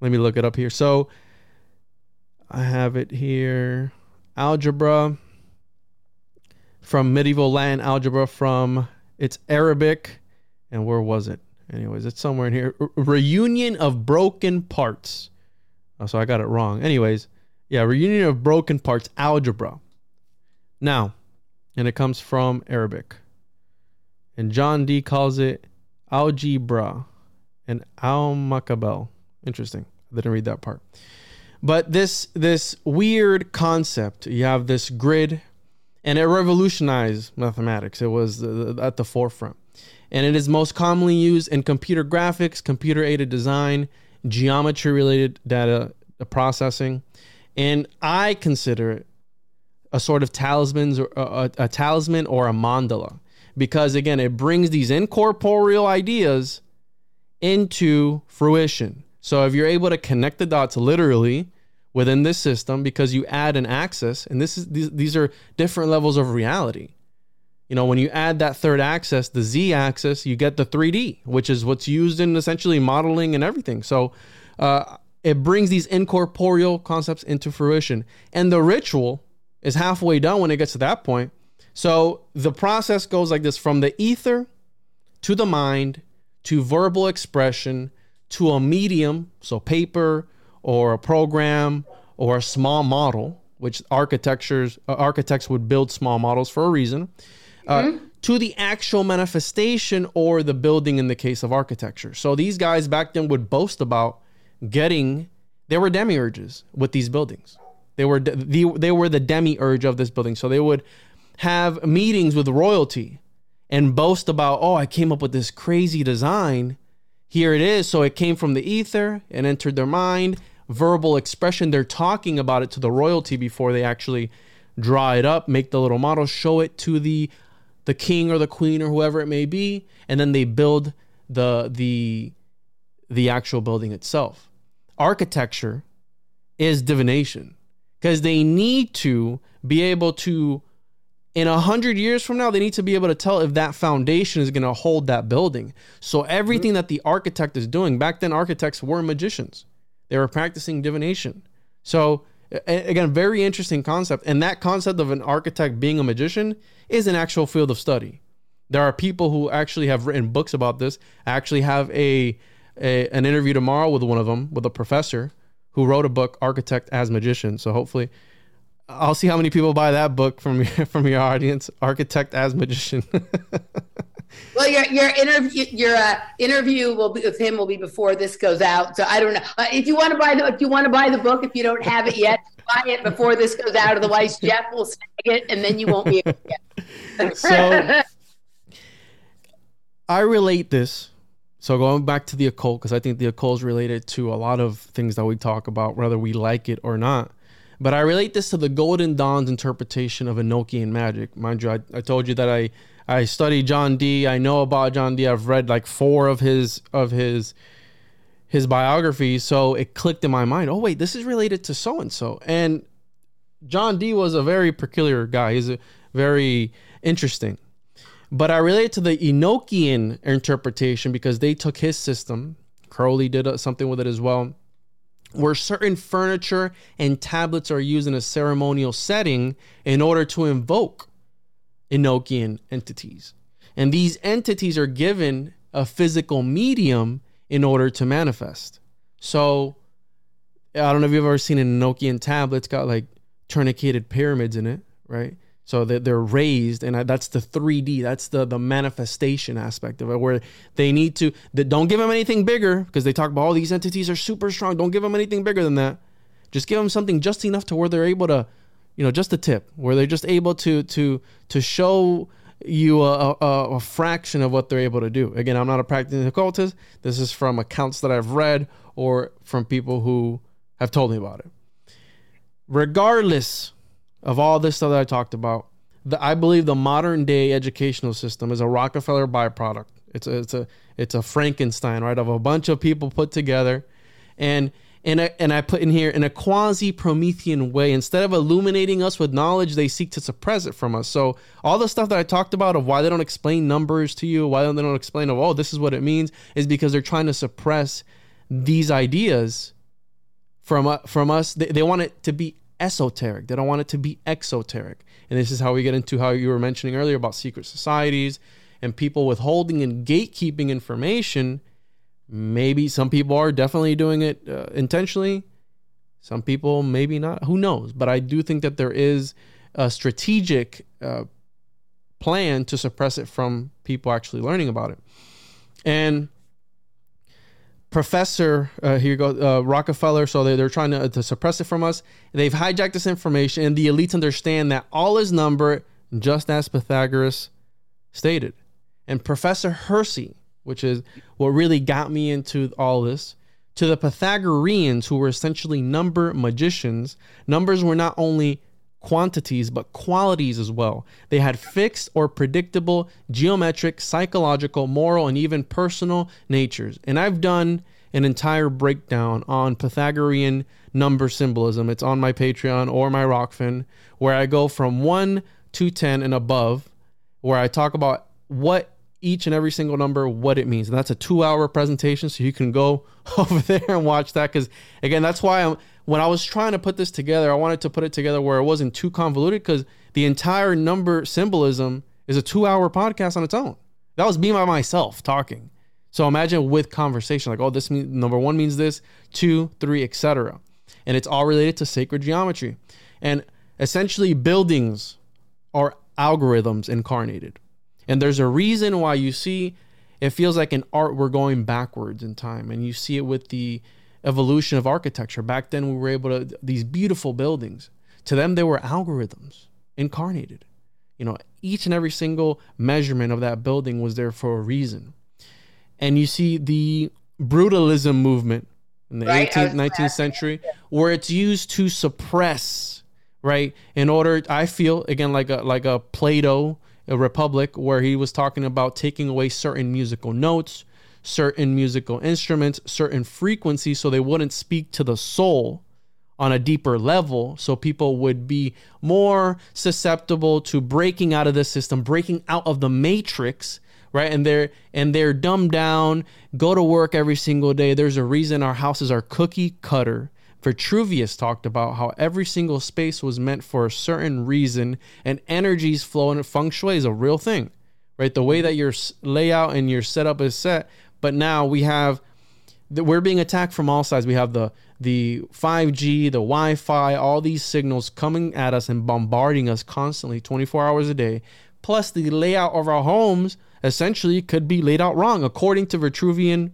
Let me look it up here. So I have it here. Algebra from medieval Latin algebra from it's Arabic. And where was it? Anyways, it's somewhere in here. reunion of broken parts. Oh, so I got it wrong. Anyways, yeah, reunion of broken parts, algebra. Now, and it comes from Arabic. And John Dee calls it algebra and al makabel. Interesting. I didn't read that part. But this this weird concept, you have this grid and it revolutionized mathematics. It was at the forefront. And it is most commonly used in computer graphics, computer aided design, geometry related data processing. And I consider it a sort of talismans or uh, a, a, talisman or a mandala because again it brings these incorporeal ideas into fruition. So if you're able to connect the dots literally within this system because you add an axis and this is these, these are different levels of reality you know when you add that third axis the z axis you get the 3d which is what's used in essentially modeling and everything. So uh, it brings these incorporeal concepts into fruition. And the ritual is halfway done when it gets to that point. So the process goes like this from the ether to the mind to verbal expression to a medium so paper or a program or a small model, which architectures uh, architects would build small models for a reason, uh, mm-hmm. to the actual manifestation or the building in the case of architecture. So these guys back then would boast about getting they were demiurges with these buildings. They were the they were the demiurge of this building. So they would have meetings with royalty and boast about, "Oh, I came up with this crazy design. Here it is." So it came from the ether and entered their mind verbal expression. They're talking about it to the royalty before they actually draw it up, make the little model, show it to the the king or the queen or whoever it may be, and then they build the the the actual building itself. Architecture is divination because they need to be able to in a hundred years from now, they need to be able to tell if that foundation is going to hold that building. So everything that the architect is doing back then, architects were magicians. They were practicing divination. So again, very interesting concept. And that concept of an architect being a magician is an actual field of study. There are people who actually have written books about this. I actually have a, a an interview tomorrow with one of them, with a professor who wrote a book, Architect as Magician. So hopefully, I'll see how many people buy that book from from your audience, Architect as Magician. Well, your your interview your uh, interview will be with him will be before this goes out. So I don't know uh, if you want to buy the if you want to buy the book if you don't have it yet, buy it before this goes out. Otherwise, Jeff will snag it, and then you won't be able to get it. so I relate this. So going back to the occult, because I think the occult is related to a lot of things that we talk about, whether we like it or not. But I relate this to the Golden Dawn's interpretation of Enochian magic. Mind you, I, I told you that I I study John Dee. I know about John Dee. I've read like four of his of his his biographies, so it clicked in my mind. Oh wait, this is related to so and so. And John Dee was a very peculiar guy. He's a very interesting. But I relate to the Enochian interpretation because they took his system. Crowley did uh, something with it as well, where certain furniture and tablets are used in a ceremonial setting in order to invoke Enochian entities. And these entities are given a physical medium in order to manifest. So I don't know if you've ever seen an Enochian tablet. It's got like truncated pyramids in it, right? So that they're raised, and that's the 3D. That's the the manifestation aspect of it, where they need to. They don't give them anything bigger because they talk about all these entities are super strong. Don't give them anything bigger than that. Just give them something just enough to where they're able to you know, just a tip where they're just able to to to show you a, a, a, fraction of what they're able to do. Again, I'm not a practicing occultist. This is from accounts that I've read or from people who have told me about it. Regardless of all this stuff that I talked about, the, I believe the modern day educational system is a Rockefeller byproduct. It's a, it's a it's a Frankenstein, right, of a bunch of people put together, and in a, and I put in here in a quasi Promethean way. Instead of illuminating us with knowledge, they seek to suppress it from us. So all the stuff that I talked about of why they don't explain numbers to you, why they don't explain of oh this is what it means, is because they're trying to suppress these ideas from uh, from us. They, they want it to be esoteric. They don't want it to be exoteric. And this is how we get into how you were mentioning earlier about secret societies and people withholding and gatekeeping information Maybe some people are definitely doing it uh, intentionally. Some people maybe not. Who knows? But I do think that there is a strategic uh, plan to suppress it from people actually learning about it. And Professor, uh, here you go, uh, Rockefeller. So they're, they're trying to, to suppress it from us. They've hijacked this information, and the elites understand that all is number, just as Pythagoras stated. And Professor Hersey, which is what really got me into all this. To the Pythagoreans, who were essentially number magicians, numbers were not only quantities but qualities as well. They had fixed or predictable geometric, psychological, moral, and even personal natures. And I've done an entire breakdown on Pythagorean number symbolism. It's on my Patreon or my Rokfin, where I go from 1 to 10 and above, where I talk about what each and every single number what it means. And that's a two hour presentation. So you can go over there and watch that. Cause again, that's why I'm, when I was trying to put this together, I wanted to put it together where it wasn't too convoluted because the entire number symbolism is a two hour podcast on its own. That was me by myself talking. So imagine with conversation, like, oh, this means number one means this, two, three, etc. And it's all related to sacred geometry. And essentially, buildings are algorithms incarnated. And there's a reason why you see it feels like in art we're going backwards in time. And you see it with the evolution of architecture. Back then we were able to these beautiful buildings. To them they were algorithms incarnated. You know, each and every single measurement of that building was there for a reason. And you see the brutalism movement in the right, 18th, 19th century where it's used to suppress, right? In order I feel again like a like a Plato A republic, where he was talking about taking away certain musical notes, certain musical instruments, certain frequencies, so they wouldn't speak to the soul on a deeper level. So people would be more susceptible to breaking out of the system, breaking out of the matrix right? And they're and they're dumbed down go to work every single day. There's a reason our houses are cookie cutter Vitruvius talked about how every single space was meant for a certain reason and energies flow and feng shui is a real thing, right? The way that your layout and your setup is set. But now we have, we're being attacked from all sides. We have the the 5G, the Wi-Fi, all these signals coming at us and bombarding us constantly, 24 hours a day. Plus, the layout of our homes essentially could be laid out wrong according to Vitruvian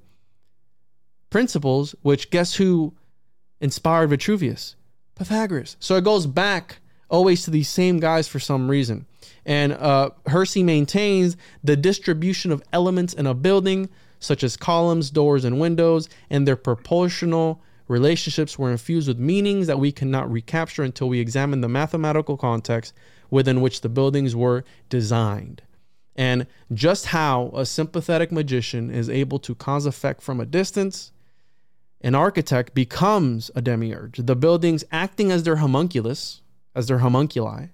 principles. Which guess who inspired Vitruvius? Pythagoras. So it goes back always to these same guys for some reason. And uh, Hersey maintains the distribution of elements in a building, such as columns, doors, and windows, and their proportional relationships were infused with meanings that we cannot recapture until we examine the mathematical context within which the buildings were designed. And just how a sympathetic magician is able to cause effect from a distance an architect becomes a demiurge. The buildings acting as their homunculus, as their homunculi.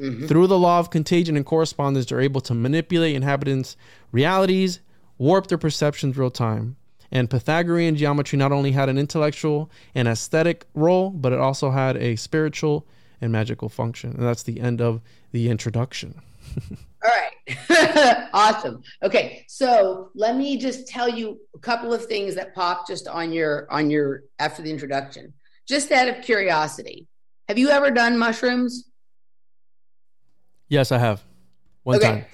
Mm-hmm. Through the law of contagion and correspondence, they're able to manipulate inhabitants' realities, warp their perceptions real time. And Pythagorean geometry not only had an intellectual and aesthetic role, but it also had a spiritual and magical function. And that's the end of the introduction. All right. awesome. Okay. So let me just tell you a couple of things that popped just on your on your after the introduction. Just out of curiosity. Have you ever done mushrooms? Yes, I have. One okay. time.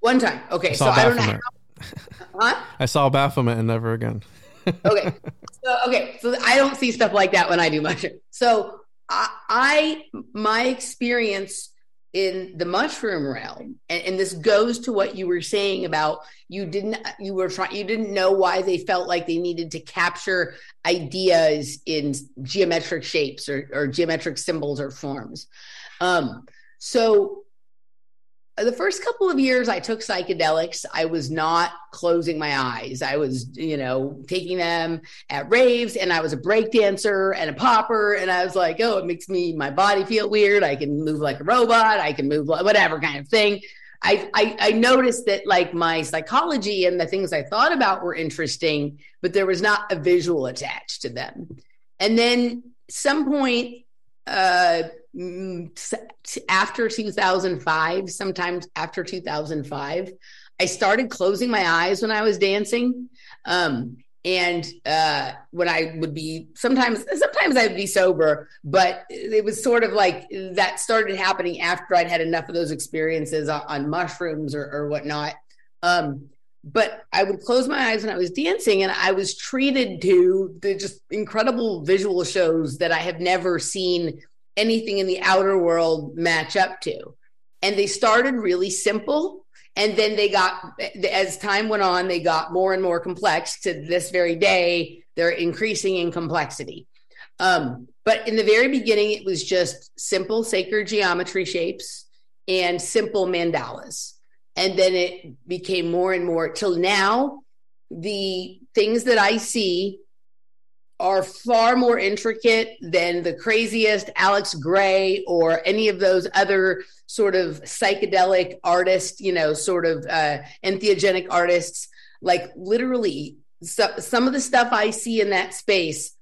One time. Okay. I so I don't know. How, huh? I saw Baphomet and never again. okay. So okay. So I don't see stuff like that when I do mushrooms. So I, I my experience in the mushroom realm. And, and, this goes to what you were saying about you didn't you were trying you didn't know why they felt like they needed to capture ideas in geometric shapes or, or geometric symbols or forms. Um, so the first couple of years I took psychedelics, I was not closing my eyes. I was, you know, taking them at raves and I was a break dancer and a popper. And I was like, oh, it makes me, my body feel weird. I can move like a robot. I can move whatever kind of thing. I, I, I noticed that like my psychology and the things I thought about were interesting, but there was not a visual attached to them. And then some point, uh, Mm, after 2005, sometimes after 2005, I started closing my eyes when I was dancing. Um, and uh, when I would be sometimes, sometimes I'd be sober, but it was sort of like that started happening after I'd had enough of those experiences on, on mushrooms or, or whatnot. Um, but I would close my eyes when I was dancing, and I was treated to the just incredible visual shows that I have never seen anything in the outer world match up to. And they started really simple. And then they got, as time went on, they got more and more complex to this very day. They're increasing in complexity. Um, but in the very beginning, it was just simple sacred geometry shapes and simple mandalas. And then it became more and more till now. The things that I see are far more intricate than the craziest Alex Grey or any of those other sort of psychedelic artists, you know, sort of uh, entheogenic artists. Like literally, so, some of the stuff I see in that space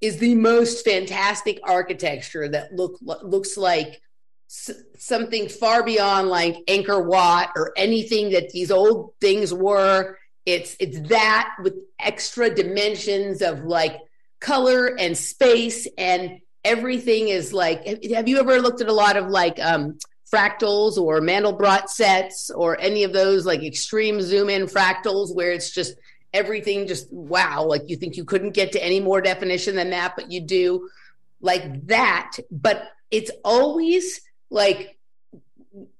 is the most fantastic architecture that look looks like something far beyond like Angkor Wat or anything that these old things were. It's it's that with extra dimensions of like color and space and everything is like have you ever looked at a lot of like um fractals or mandelbrot sets or any of those like extreme zoom in fractals where it's just everything just wow like you think you couldn't get to any more definition than that but you do like that but it's always like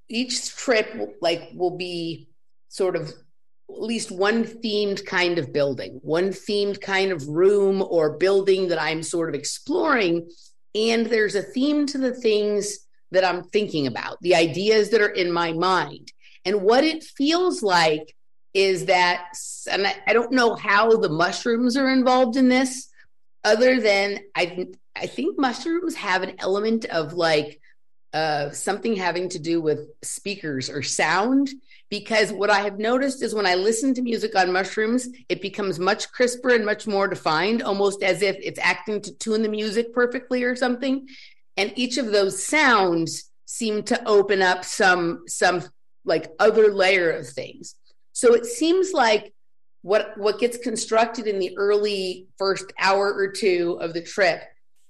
each trip like will be sort of at least one themed kind of building, one themed kind of room or building that I'm sort of exploring. And there's a theme to the things that I'm thinking about, the ideas that are in my mind. And what it feels like is that, and I, I don't know how the mushrooms are involved in this, other than I, I think mushrooms have an element of like uh, something having to do with speakers or sound because what I have noticed is when I listen to music on mushrooms, it becomes much crisper and much more defined, almost as if it's acting to tune the music perfectly or something. And each of those sounds seem to open up some some like other layer of things. So it seems like what what gets constructed in the early first hour or two of the trip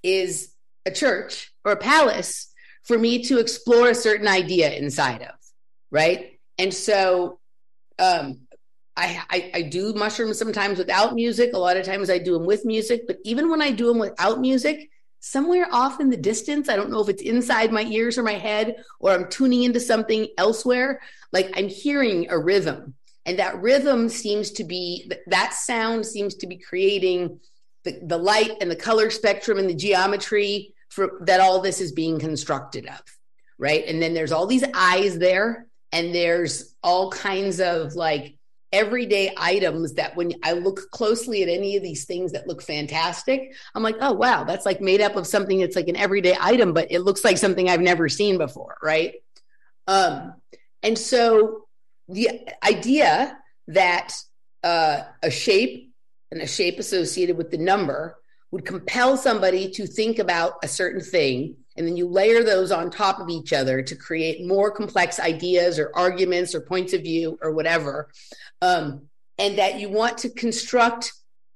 is a church or a palace for me to explore a certain idea inside of, right? And so um, I, I, I do mushrooms sometimes without music. A lot of times I do them with music. But even when I do them without music, somewhere off in the distance, I don't know if it's inside my ears or my head or I'm tuning into something elsewhere. Like I'm hearing a rhythm, and that rhythm seems to be that sound seems to be creating the, the light and the color spectrum and the geometry for that all this is being constructed of right and then there's all these eyes there and there's all kinds of like everyday items that when I look closely at any of these things that look fantastic, I'm like, oh, wow, that's like made up of something that's like an everyday item, but it looks like something I've never seen before. Right. Um, and so the idea that uh, a shape and a shape associated with the number would compel somebody to think about a certain thing and then you layer those on top of each other to create more complex ideas or arguments or points of view or whatever um, and that you want to construct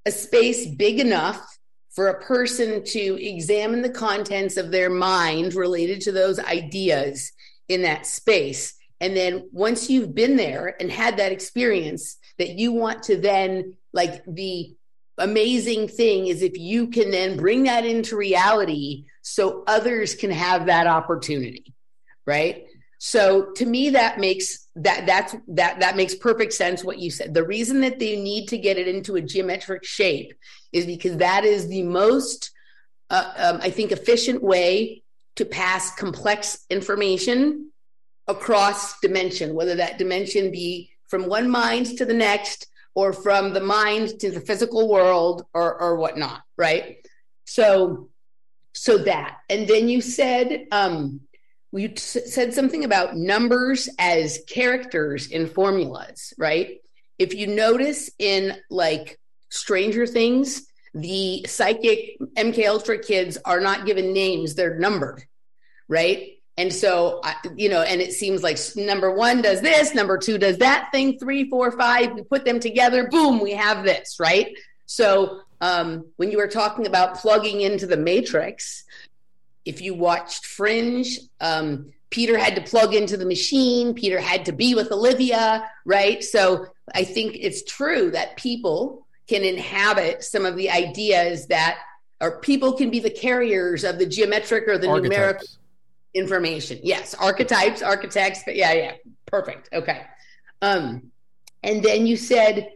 a space big enough for a person to examine the contents of their mind related to those ideas in that space. And then once you've been there and had that experience that you want to then like the amazing thing is if you can then bring that into reality so others can have that opportunity right? So to me that makes that that's that that makes perfect sense what you said. The reason that they need to get it into a geometric shape is because that is the most uh, um, i think efficient way to pass complex information across dimension, whether that dimension be from one mind to the next or from the mind to the physical world or, or whatnot, right? So, so that, and then you said, um, you t- said something about numbers as characters in formulas, right? If you notice in like Stranger Things, the psychic MK Ultra kids are not given names; they're numbered, right? And so, you know, and it seems like number one does this, number two does that thing, three, four, five, we put them together, boom, we have this, right? So, um, when you were talking about plugging into the matrix, if you watched Fringe, um, Peter had to plug into the machine, Peter had to be with Olivia, right? So, I think it's true that people can inhabit some of the ideas that, or people can be the carriers of the geometric or the Archetypes. numerical information. Yes, archetypes, architects. Yeah, yeah, perfect. Okay. Um, and then you said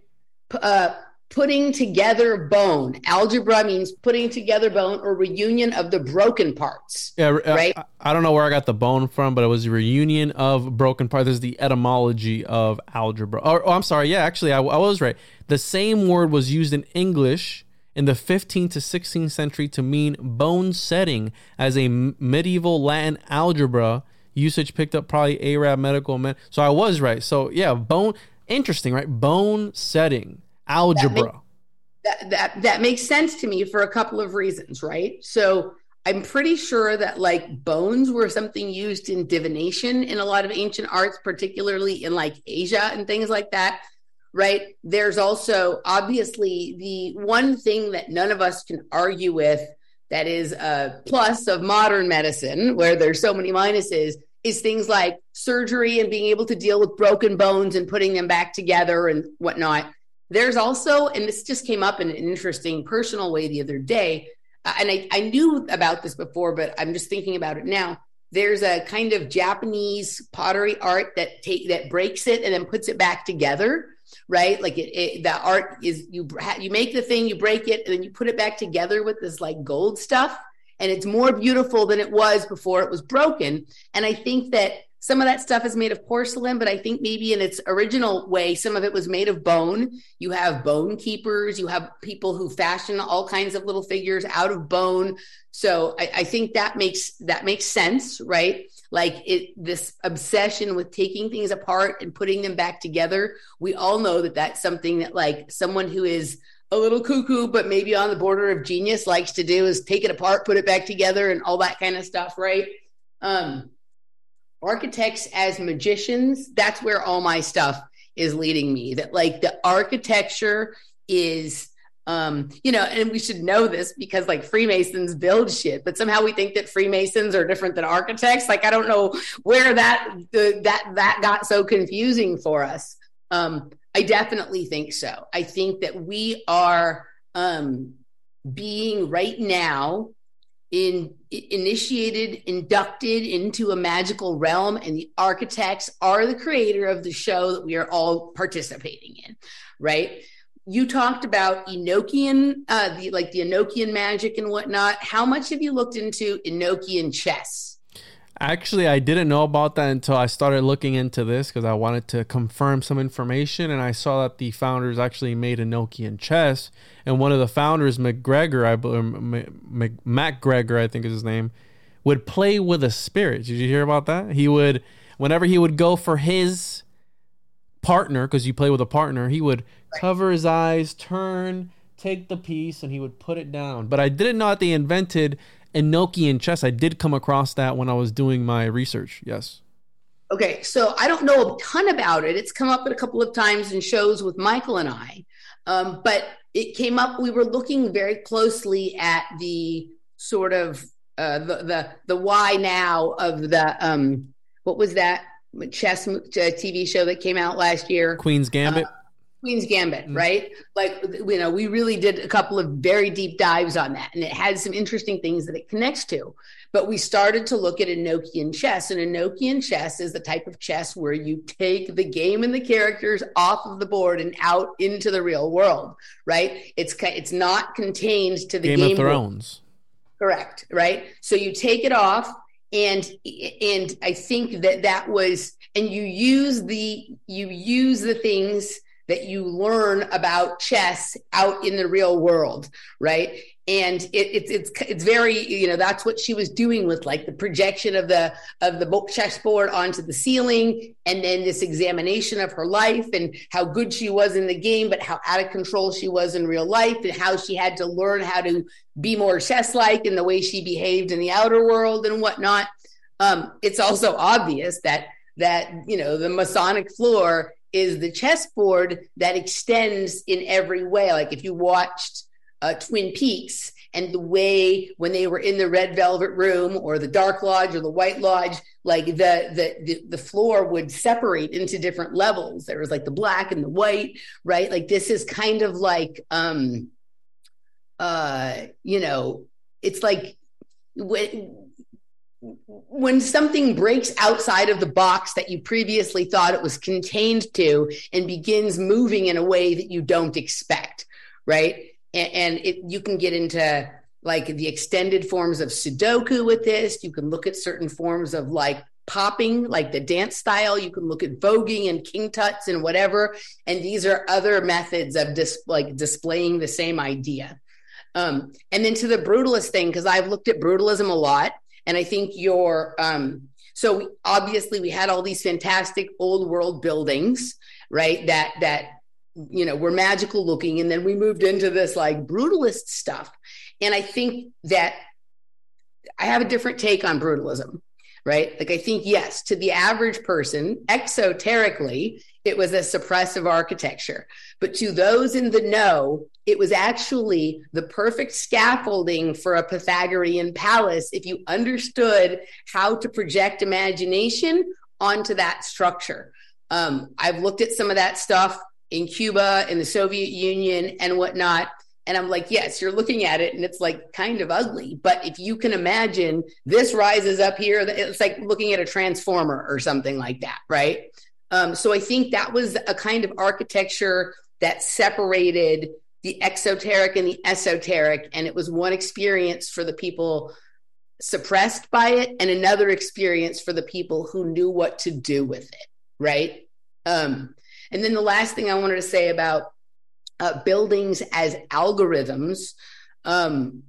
uh, putting together bone. Algebra means putting together bone or reunion of the broken parts. Yeah, uh, right. I, I don't know where I got the bone from, but it was a reunion of broken parts. This is the etymology of algebra. Oh, oh I'm sorry. Yeah, actually, I, I was right. The same word was used in English in the 15th to 16th century to mean bone setting as a medieval Latin algebra usage picked up probably Arab medical men. So I was right. So yeah, bone interesting, right? Bone setting algebra. That, that, that, that makes sense to me for a couple of reasons, right? So I'm pretty sure that like bones were something used in divination in a lot of ancient arts, particularly in like Asia and things like that right? There's also obviously the one thing that none of us can argue with that is a plus of modern medicine, where there's so many minuses, is things like surgery and being able to deal with broken bones and putting them back together and whatnot. There's also, and this just came up in an interesting personal way the other day, uh, and I, I knew about this before, but I'm just thinking about it now. There's a kind of Japanese pottery art that take that breaks it and then puts it back together right? Like it, it, the art is you you make the thing, you break it, and then you put it back together with this like gold stuff, and it's more beautiful than it was before it was broken. And I think that some of that stuff is made of porcelain, but I think maybe in its original way, some of it was made of bone. You have bone keepers, you have people who fashion all kinds of little figures out of bone. So I, I think that makes that makes sense, right? Like it this obsession with taking things apart and putting them back together we all know that that's something that like someone who is a little cuckoo but maybe on the border of genius likes to do is take it apart put it back together and all that kind of stuff right? Um architects as magicians that's where all my stuff is leading me that like the architecture is um you know and we should know this because like freemasons build shit but somehow we think that freemasons are different than architects. Like i don't know where that the, that that got so confusing for us. Um i definitely think so. I think that we are um being right now in initiated inducted into a magical realm and the architects are the creator of the show that we are all participating in right you talked about Enochian, uh, the like the Enochian magic and whatnot. How much have you looked into Enochian chess? Actually, I didn't know about that until I started looking into this because I wanted to confirm some information, and I saw that the founders actually made Enochian chess, and one of the founders, McGregor, I believe, MacGregor, I think is his name, would play with a spirit. Did you hear about that? He would, whenever he would go for his partner, because you play with a partner, he would cover his eyes, turn, take the piece, and he would put it down. But I didn't know that they invented Enochian chess. I did come across that when I was doing my research. Yes. Okay, so I don't know a ton about it. It's come up a couple of times in shows with Michael and I, um, but it came up. We were looking very closely at the sort of uh, the the the why now of the um, what was that chess uh, TV show that came out last year? Queen's Gambit. Uh, Queen's Gambit, mm-hmm. right? Like, you know, we really did a couple of very deep dives on that, and it had some interesting things that it connects to. But we started to look at Enochian chess, and Enochian chess is the type of chess where you take the game and the characters off of the board and out into the real world, right? It's it's not contained to the Game, game of Thrones. Board. Correct, right? So you take it off and and I think that that was and you use the you use the things that you learn about chess out in the real world, right? And it, it's it's it's very you know that's what she was doing with like the projection of the of the chessboard onto the ceiling, and then this examination of her life and how good she was in the game, but how out of control she was in real life, and how she had to learn how to be more chess like in the way she behaved in the outer world and whatnot. Um, it's also obvious that that you know the Masonic floor is the chessboard that extends in every way. Like if you watched uh, Twin Peaks and the way when they were in the red velvet room or the dark lodge or the white lodge, like the the the, the floor would separate into different levels. There was like the black and the white, right? Like this is kind of like um uh you know, it's like when when something breaks outside of the box that you previously thought it was contained to and begins moving in a way that you don't expect, right? And, and it, you can get into like the extended forms of Sudoku with this. You can look at certain forms of like popping, like the dance style. You can look at voguing and king tuts and whatever. And these are other methods of dis- like displaying the same idea. Um, and then to the brutalist thing, because I've looked at brutalism a lot and I think your um, so obviously we had all these fantastic old world buildings, right? That that you know were magical looking, and then we moved into this like brutalist stuff. And I think that I have a different take on brutalism, right? Like I think yes, to the average person, exoterically, it was a suppressive architecture. But to those in the know, it was actually the perfect scaffolding for a Pythagorean palace if you understood how to project imagination onto that structure. Um, I've looked at some of that stuff in Cuba, in the Soviet Union, and whatnot. And I'm like, yes, you're looking at it and it's like kind of ugly. But if you can imagine this rises up here, it's like looking at a transformer or something like that, right? Um, so I think that was a kind of architecture that separated the exoteric and the esoteric. And it was one experience for the people suppressed by it and another experience for the people who knew what to do with it. Right. Um, and then the last thing I wanted to say about uh, buildings as algorithms. Um,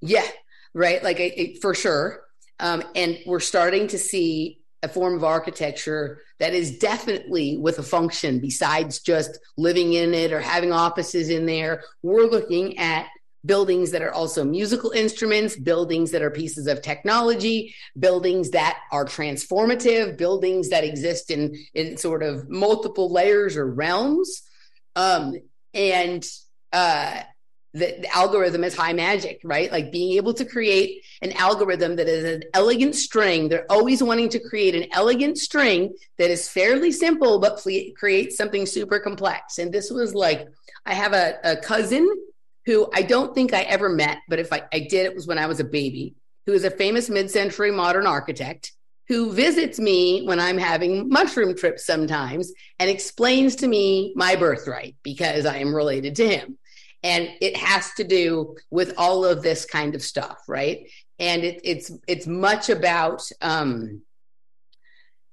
yeah, right. Like I, I, for sure. Um, and we're starting to see a form of architecture that is definitely with a function besides just living in it or having offices in there. We're looking at buildings that are also musical instruments, buildings that are pieces of technology, buildings that are transformative, buildings that exist in, in sort of multiple layers or realms. Um, and uh, the, the, algorithm is high magic, right? Like being able to create an algorithm that is an elegant string. They're always wanting to create an elegant string that is fairly simple, but ple- create something super complex. And this was like, I have a, a, cousin who I don't think I ever met, but if I, I did, it was when I was a baby, who is a famous mid century modern architect who visits me when I'm having mushroom trips sometimes and explains to me my birthright because I am related to him and it has to do with all of this kind of stuff right? And it, it's it's much about um,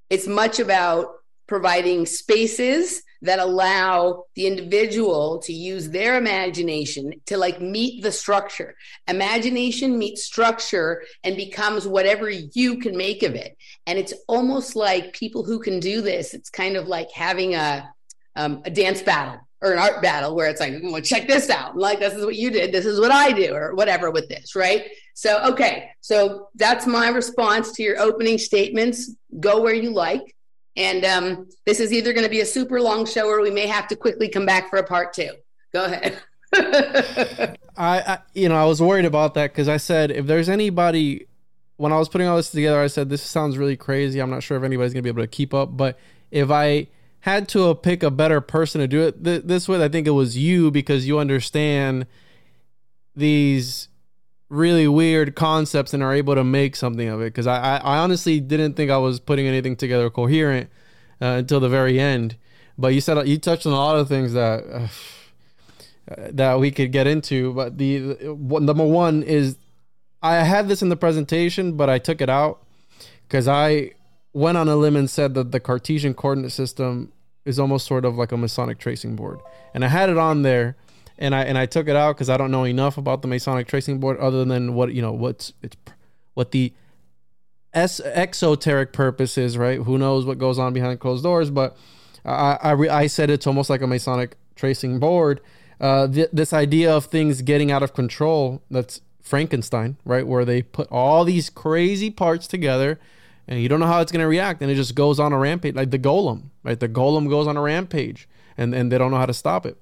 it's much about providing spaces that allow the individual to use their imagination to like meet the structure. Imagination meets structure and becomes whatever you can make of it. And it's almost like people who can do this it's kind of like having a um, a dance battle or an art battle where it's like, well, check this out. Like, this is what you did. This is what I do, or whatever with this, right? So, okay. So that's my response to your opening statements. Go where you like. And um, this is either going to be a super long show or we may have to quickly come back for a part two. Go ahead. I, I, you know, I was worried about that because I said if there's anybody, when I was putting all this together, I said this sounds really crazy. I'm not sure if anybody's gonna be able to keep up, but if I had to pick a better person to do it th- this with, I think it was you because you understand these really weird concepts and are able to make something of it. Because I, I, I, honestly didn't think I was putting anything together coherent uh, until the very end. But you said you touched on a lot of things that uh, that we could get into. But the number one is I had this in the presentation, but I took it out because I went on a limb and said that the Cartesian coordinate system is almost sort of like a Masonic tracing board, and I had it on there, and I and I took it out because I don't know enough about the Masonic tracing board other than what you know what's it's what the es- exoteric purpose is, right? Who knows what goes on behind closed doors, but I I, re- I said it's almost like a Masonic tracing board. Uh, th- this idea of things getting out of control that's Frankenstein, right? Where they put all these crazy parts together and you don't know how it's going to react and it just goes on a rampage like the golem, right? The golem goes on a rampage and, and they don't know how to stop it.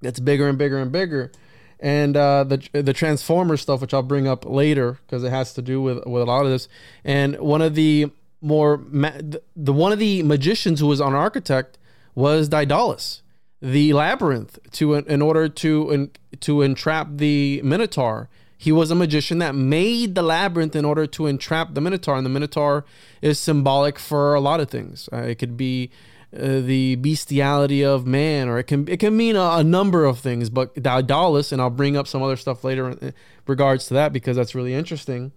It's bigger and bigger and bigger. And uh, the the transformer stuff, which I'll bring up later because it has to do with with a lot of this. And one of the more ma- the, one of the magicians who was an architect was Daedalus the labyrinth to in order to in, to entrap the minotaur he was a magician that made the labyrinth in order to entrap the minotaur and the minotaur is symbolic for a lot of things. Uh, it could be uh, the bestiality of man or it can it can mean a, a number of things but Daedalus and I'll bring up some other stuff later in regards to that because that's really interesting.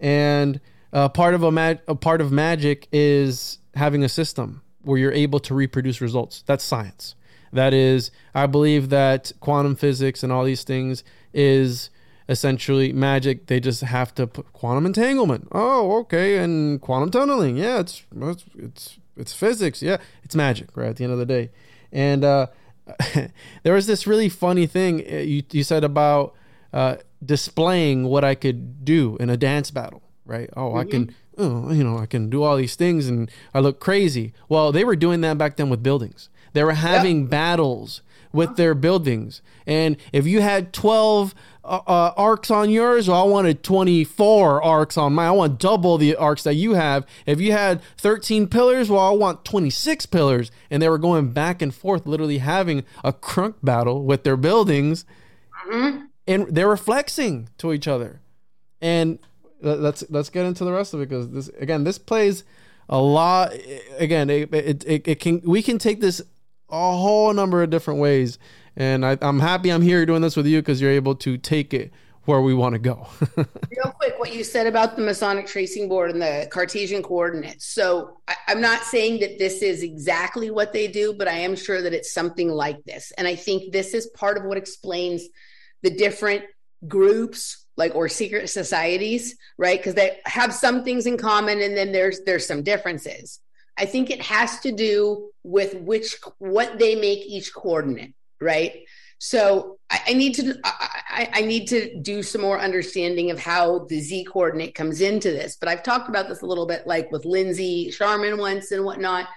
And uh, part of a, a part of magic is having a system where you're able to reproduce results. That's science. That is, I believe that quantum physics and all these things is essentially magic. They just have to put quantum entanglement. Oh, okay, and quantum tunneling. Yeah, it's it's it's, it's physics. Yeah, it's magic. Right at the end of the day, and uh, there was this really funny thing uh, you you said about uh, displaying what I could do in a dance battle. Right? Oh, mm-hmm. I can. Oh, you know, I can do all these things and I look crazy. Well, they were doing that back then with buildings they were having yep. battles with their buildings. And if you had 12 uh, uh, arcs on yours, well, I wanted 24 arcs on mine. I want double the arcs that you have. If you had 13 pillars, well, I want 26 pillars. And they were going back and forth, literally having a crunk battle with their buildings. Mm-hmm. And they were flexing to each other. And let's let's get into the rest of it because this again this plays a lot again it, it, it, it can we can take this a whole number of different ways. And I, am happy I'm here doing this with you because you're able to take it where we want to go. Real quick, what you said about the Masonic tracing board and the Cartesian coordinates. So I, I'm not saying that this is exactly what they do, but I am sure that it's something like this. And I think this is part of what explains the different groups like or secret societies right because they have some things in common and then there's there's some differences I think it has to do with which what they make each coordinate, right? So I, I need to I, I, need to do some more understanding of how the z coordinate comes into this. But I've talked about this a little bit, like with Lindsay Sharman once and whatnot.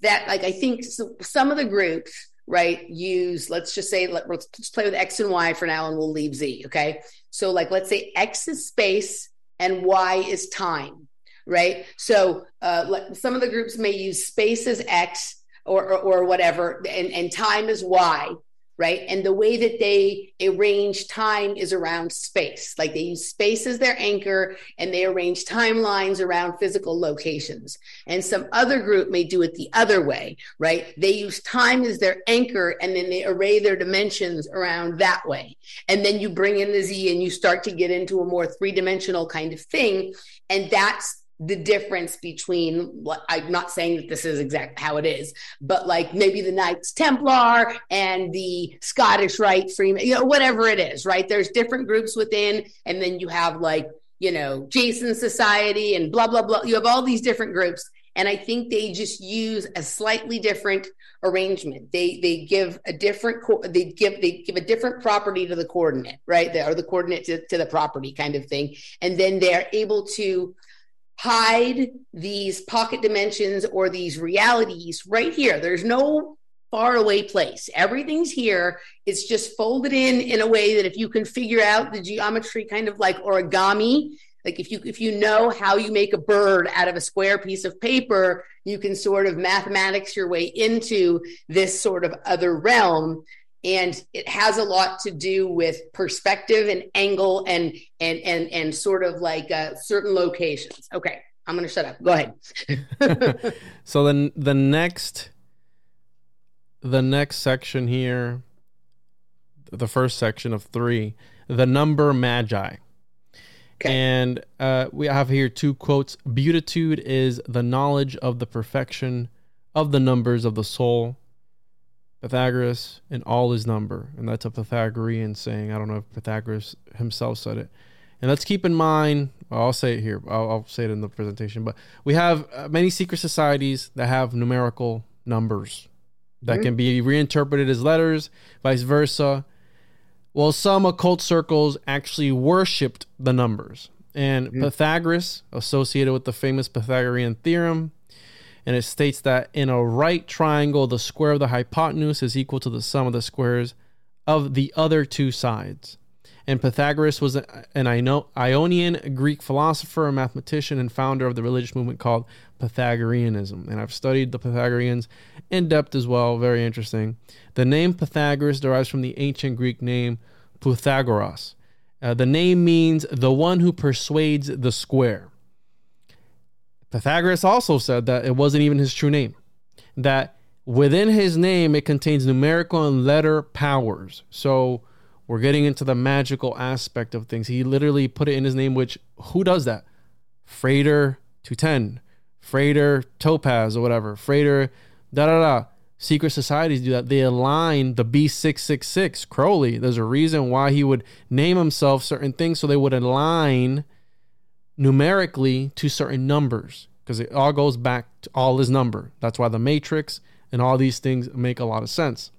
That like I think some of the groups right use let's just say let, let's just play with x and y for now and we'll leave z okay so like let's say x is space and y is time right? So uh, some of the groups may use space as X or, or, or whatever, and, and time is Y, right? And the way that they arrange time is around space. Like they use space as their anchor and they arrange timelines around physical locations. And some other group may do it the other way, right? They use time as their anchor and then they array their dimensions around that way. And then you bring in the Z and you start to get into a more three dimensional kind of thing. And that's the difference between I'm not saying that this is exact how it is, but like maybe the Knights Templar and the Scottish Rite Freeman, you know, whatever it is, right? There's different groups within, and then you have like, you know, Jason Society and blah, blah, blah. You have all these different groups. And I think they just use a slightly different arrangement. They they give a different co- they give they give a different property to the coordinate, right? They, or the coordinate to, to the property kind of thing. And then they're able to hide these pocket dimensions or these realities right here. There's no far away place. Everything's here. It's just folded in in a way that if you can figure out the geometry kind of like origami, like if you if you know how you make a bird out of a square piece of paper, you can sort of mathematics your way into this sort of other realm and it has a lot to do with perspective and angle and and and and sort of like uh, certain locations okay i'm gonna shut up go ahead so then the next the next section here the first section of three the number magi Okay. And uh, we have here two quotes. Beatitude is the knowledge of the perfection of the numbers of the soul. Pythagoras and all is number. And that's a Pythagorean saying. I don't know if Pythagoras himself said it. And let's keep in mind, well, I'll say it here, I'll, I'll, say it in the presentation, but we have uh, many secret societies that have numerical numbers that mm-hmm. can be reinterpreted as letters, vice versa. Well, some occult circles actually worshipped the numbers. And mm-hmm. Pythagoras, associated with the famous Pythagorean theorem, and it states that in a right triangle, the square of the hypotenuse is equal to the sum of the squares of the other two sides. And Pythagoras was an Ionian Greek philosopher, mathematician, and founder of the religious movement called Pythagoreanism. And I've studied the Pythagoreans in depth as well. Very interesting. The name Pythagoras derives from the ancient Greek name Pythagoras. Uh, the name means the one who persuades the square. Pythagoras also said that it wasn't even his true name, that within his name it contains numerical and letter powers. So we're getting into the magical aspect of things. He literally put it in his name, which who does that? Frater 210, Frater Topaz or whatever, Frater da da da. Secret societies do that. They align the B666 Crowley. There's a reason why he would name himself certain things so they would align numerically to certain numbers because it all goes back to all his number. That's why the matrix and all these things make a lot of sense.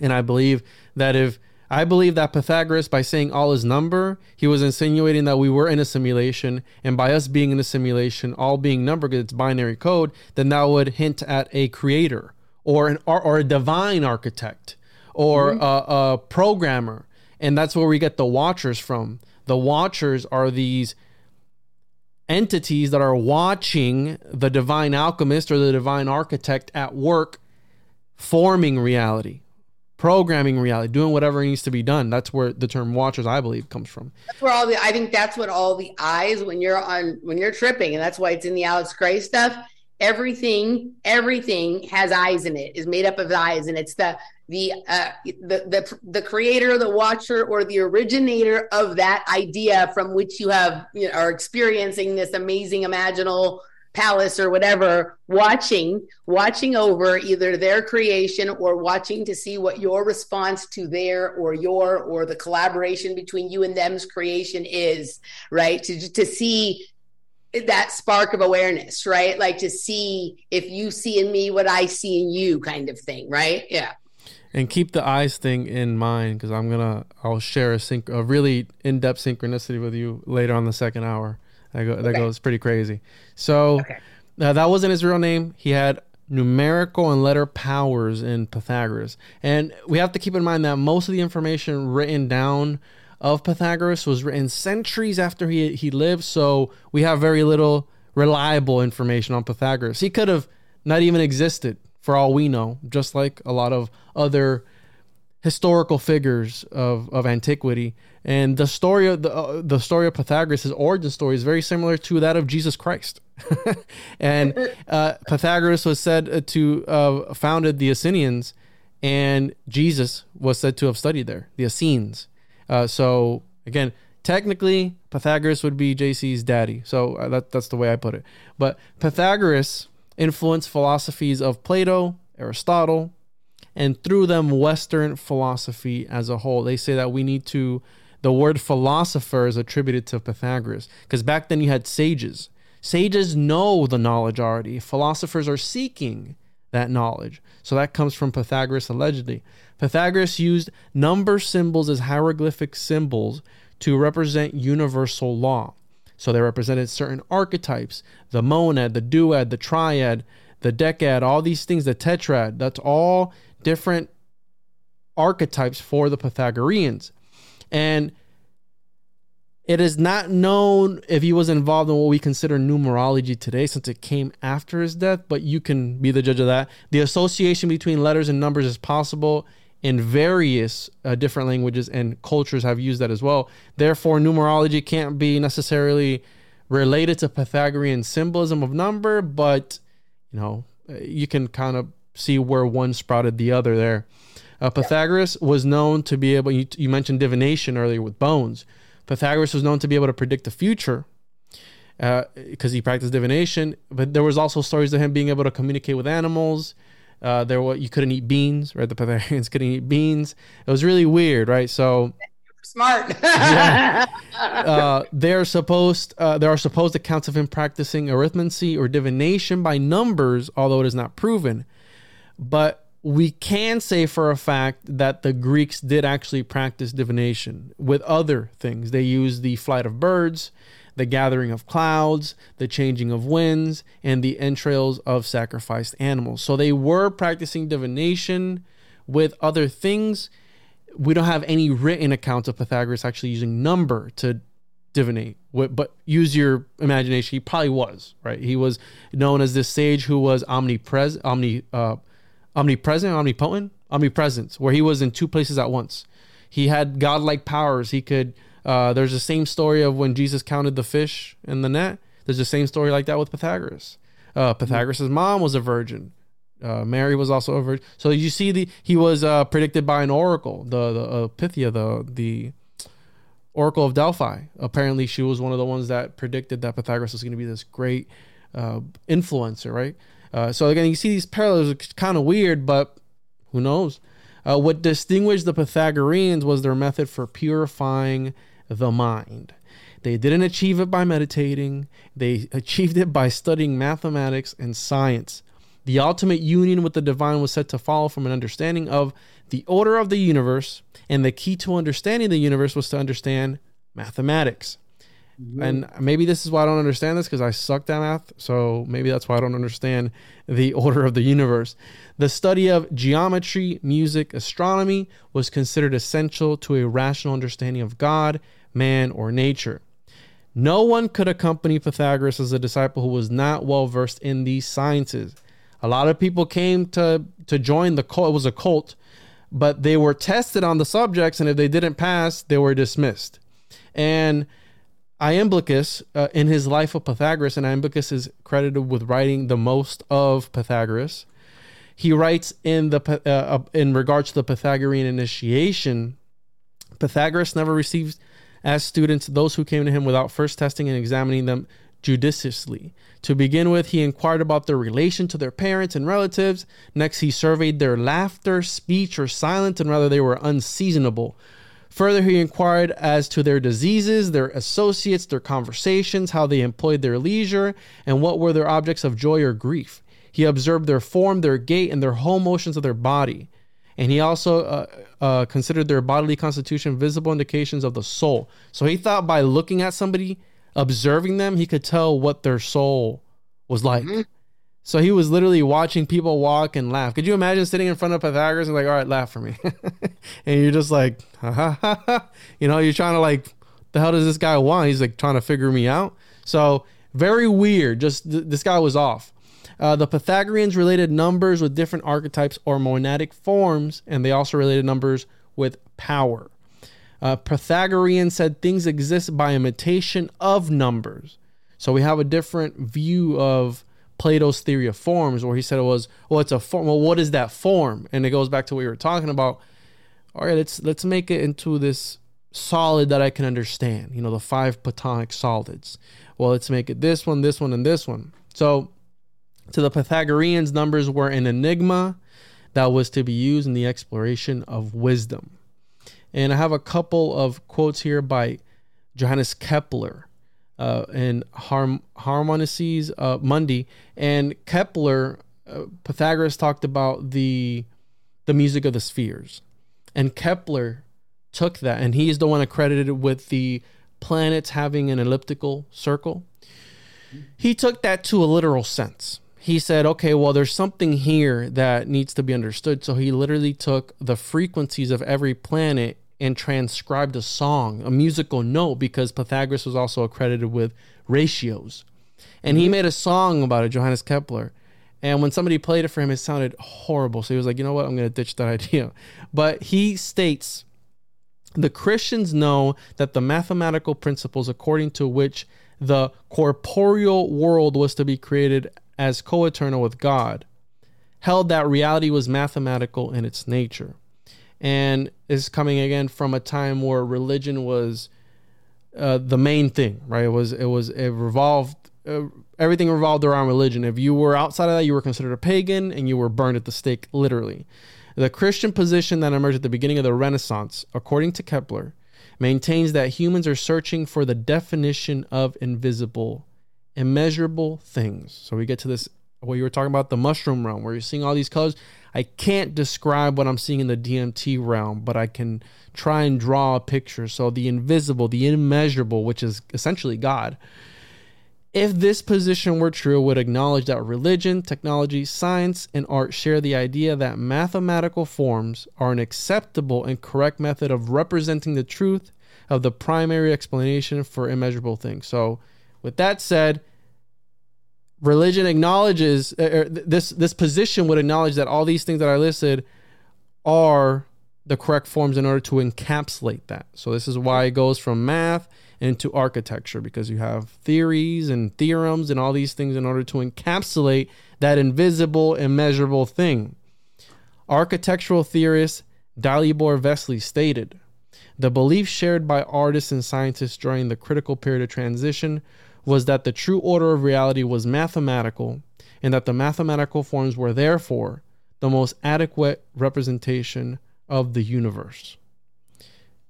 And I believe that if I believe that Pythagoras, by saying all is number, he was insinuating that we were in a simulation, and by us being in a simulation, all being number because it's binary code, then that would hint at a creator or an or a divine architect or mm-hmm. a, a programmer, and that's where we get the Watchers from. The Watchers are these entities that are watching the divine alchemist or the divine architect at work forming reality programming reality, doing whatever needs to be done. That's where the term watchers, I believe, comes from. That's where all the I think that's what all the eyes when you're on when you're tripping, and that's why it's in the Alex Grey stuff. Everything, everything has eyes in it, is made up of eyes, and it's the the uh, the the the creator, the watcher, or the originator of that idea from which you have you know, are experiencing this amazing imaginal palace or whatever watching watching over either their creation or watching to see what your response to their or your or the collaboration between you and them's creation is right? To to see that spark of awareness right like to see if you see in me what i see in you kind of thing right yeah and keep the eyes thing in mind because i'm gonna i'll share a sync a really in-depth synchronicity with you later on the second hour that, go, that okay. goes pretty crazy. So okay. uh, that wasn't his real name. He had numerical and letter powers in Pythagoras. And we have to keep in mind that most of the information written down of Pythagoras was written centuries after he, he lived. So we have very little reliable information on Pythagoras. He could have not even existed for all we know, just like a lot of other historical figures of, of antiquity. And the story of the, uh, the story of Pythagoras, his origin story, is very similar to that of Jesus Christ. and uh, Pythagoras was said to uh, founded the Essenians, and Jesus was said to have studied there, the Essenes. Uh, so again, technically, Pythagoras would be JC's daddy. So uh, that, that's the way I put it. But Pythagoras influenced philosophies of Plato, Aristotle, and through them Western philosophy as a whole. They say that we need to, the word philosopher is attributed to Pythagoras because back then you had sages. Sages know the knowledge already, philosophers are seeking that knowledge. So that comes from Pythagoras allegedly. Pythagoras used number symbols as hieroglyphic symbols to represent universal law. So they represented certain archetypes the monad, the duad, the triad, the decad, all these things, the tetrad. That's all different archetypes for the Pythagoreans. And it is not known if he was involved in what we consider numerology today since it came after his death, but you can be the judge of that. The association between letters and numbers is possible in various uh, different languages and cultures have used that as well. Therefore, numerology can't be necessarily related to Pythagorean symbolism of number, but you know, you can kind of see where one sprouted the other there. Uh, Pythagoras was known to be able, you, you mentioned divination earlier with bones. Pythagoras was known to be able to predict the future because uh, he practiced divination. But there was also stories of him being able to communicate with animals. Uh, there were you couldn't eat beans, right? The Pythagoreans couldn't eat beans. It was really weird, right? So smart. yeah. uh, they're supposed uh, there are supposed accounts of him practicing arithmancy or divination by numbers, although it is not proven. But we can say for a fact that the Greeks did actually practice divination with other things. They used the flight of birds, the gathering of clouds, the changing of winds, and the entrails of sacrificed animals. So they were practicing divination with other things. We don't have any written accounts of Pythagoras actually using number to divinate, but use your imagination. He probably was, right? He was known as this sage who was omnipresent, omni, uh, omnipresent, omnipotent, omnipresence, where he was in two places at once. He had godlike powers. He could. Uh, there's the same story of when Jesus counted the fish in the net. There's the same story like that with Pythagoras. Uh, Pythagoras' mom was a virgin. Uh, Mary was also a virgin. So you see, the he was uh, predicted by an oracle, the the Pythia, the the oracle of Delphi. Apparently, she was one of the ones that predicted that Pythagoras was going to be this great uh, influencer, right? Uh, so again, you see these parallels are kind of weird, but who knows? Uh, what distinguished the Pythagoreans was their method for purifying the mind. They didn't achieve it by meditating, they achieved it by studying mathematics and science. The ultimate union with the divine was said to follow from an understanding of the order of the universe, and the key to understanding the universe was to understand mathematics. Mm-hmm. And maybe this is why I don't understand this because I sucked at math. So maybe that's why I don't understand the order of the universe. The study of geometry, music, astronomy was considered essential to a rational understanding of God, man, or nature. No one could accompany Pythagoras as a disciple who was not well versed in these sciences. A lot of people came to to join the cult. It was a cult, but they were tested on the subjects, and if they didn't pass, they were dismissed. And Iamblichus, uh, in his life of Pythagoras, and Iamblichus is credited with writing the most of Pythagoras. He writes in the uh, in regards to the Pythagorean initiation, Pythagoras never received as students those who came to him without first testing and examining them judiciously. To begin with, he inquired about their relation to their parents and relatives. Next, he surveyed their laughter, speech, or silence, and whether they were unseasonable. Further, he inquired as to their diseases, their associates, their conversations, how they employed their leisure, and what were their objects of joy or grief. He observed their form, their gait, and their whole motions of their body. And he also uh, uh, considered their bodily constitution visible indications of the soul. So he thought by looking at somebody, observing them, he could tell what their soul was like. Mm-hmm. So he was literally watching people walk and laugh. Could you imagine sitting in front of Pythagoras and like, all right, laugh for me, and you're just like, ha, ha, ha, ha. you know, you're trying to like, the hell does this guy want? He's like trying to figure me out. So very weird. Just th- this guy was off. Uh, the Pythagoreans related numbers with different archetypes or monadic forms, and they also related numbers with power. Uh, Pythagorean said things exist by imitation of numbers. So we have a different view of Plato's theory of forms, where he said it was, well, it's a form. Well, what is that form? And it goes back to what we were talking about. All right, let's let's make it into this solid that I can understand. You know, the five Platonic solids. Well, let's make it this one, this one, and this one. So, to the Pythagoreans, numbers were an enigma that was to be used in the exploration of wisdom. And I have a couple of quotes here by Johannes Kepler uh, and Harm Harmonices uh, Mundi and Kepler. Uh, Pythagoras talked about the the music of the spheres, and Kepler took that, and he's the one accredited with the planets having an elliptical circle. He took that to a literal sense. He said, okay, well, there's something here that needs to be understood. So he literally took the frequencies of every planet and transcribed a song, a musical note, because Pythagoras was also accredited with ratios. And he mm-hmm. made a song about it, Johannes Kepler. And when somebody played it for him, it sounded horrible. So he was like, you know what? I'm going to ditch that idea. But he states the Christians know that the mathematical principles according to which the corporeal world was to be created as co eternal with God held that reality was mathematical in its nature and is coming again from a time where religion was uh, the main thing, right? It was it was it revolved uh, everything revolved around religion. If you were outside of that, you were considered a pagan and you were burned at the stake, literally. The Christian position that emerged at the beginning of the Renaissance, according to Kepler, maintains that humans are searching for the definition of invisible, immeasurable things. So we get to this what you were talking about the mushroom realm where you're seeing all these colors. I can't describe what I'm seeing in the DMT realm, but I can try and draw a picture. So the invisible, the immeasurable, which is essentially God. If this position were true, would acknowledge that religion, technology, science, and art share the idea that mathematical forms are an acceptable and correct method of representing the truth of the primary explanation for immeasurable things. So, with that said, religion acknowledges uh, this this position would acknowledge that all these things that I listed are the correct forms in order to encapsulate that. So this is why it goes from math into architecture because you have theories and theorems and all these things in order to encapsulate that invisible, immeasurable thing. Architectural theorist Dalibor Vesely stated The belief shared by artists and scientists during the critical period of transition was that the true order of reality was mathematical and that the mathematical forms were therefore the most adequate representation of the universe.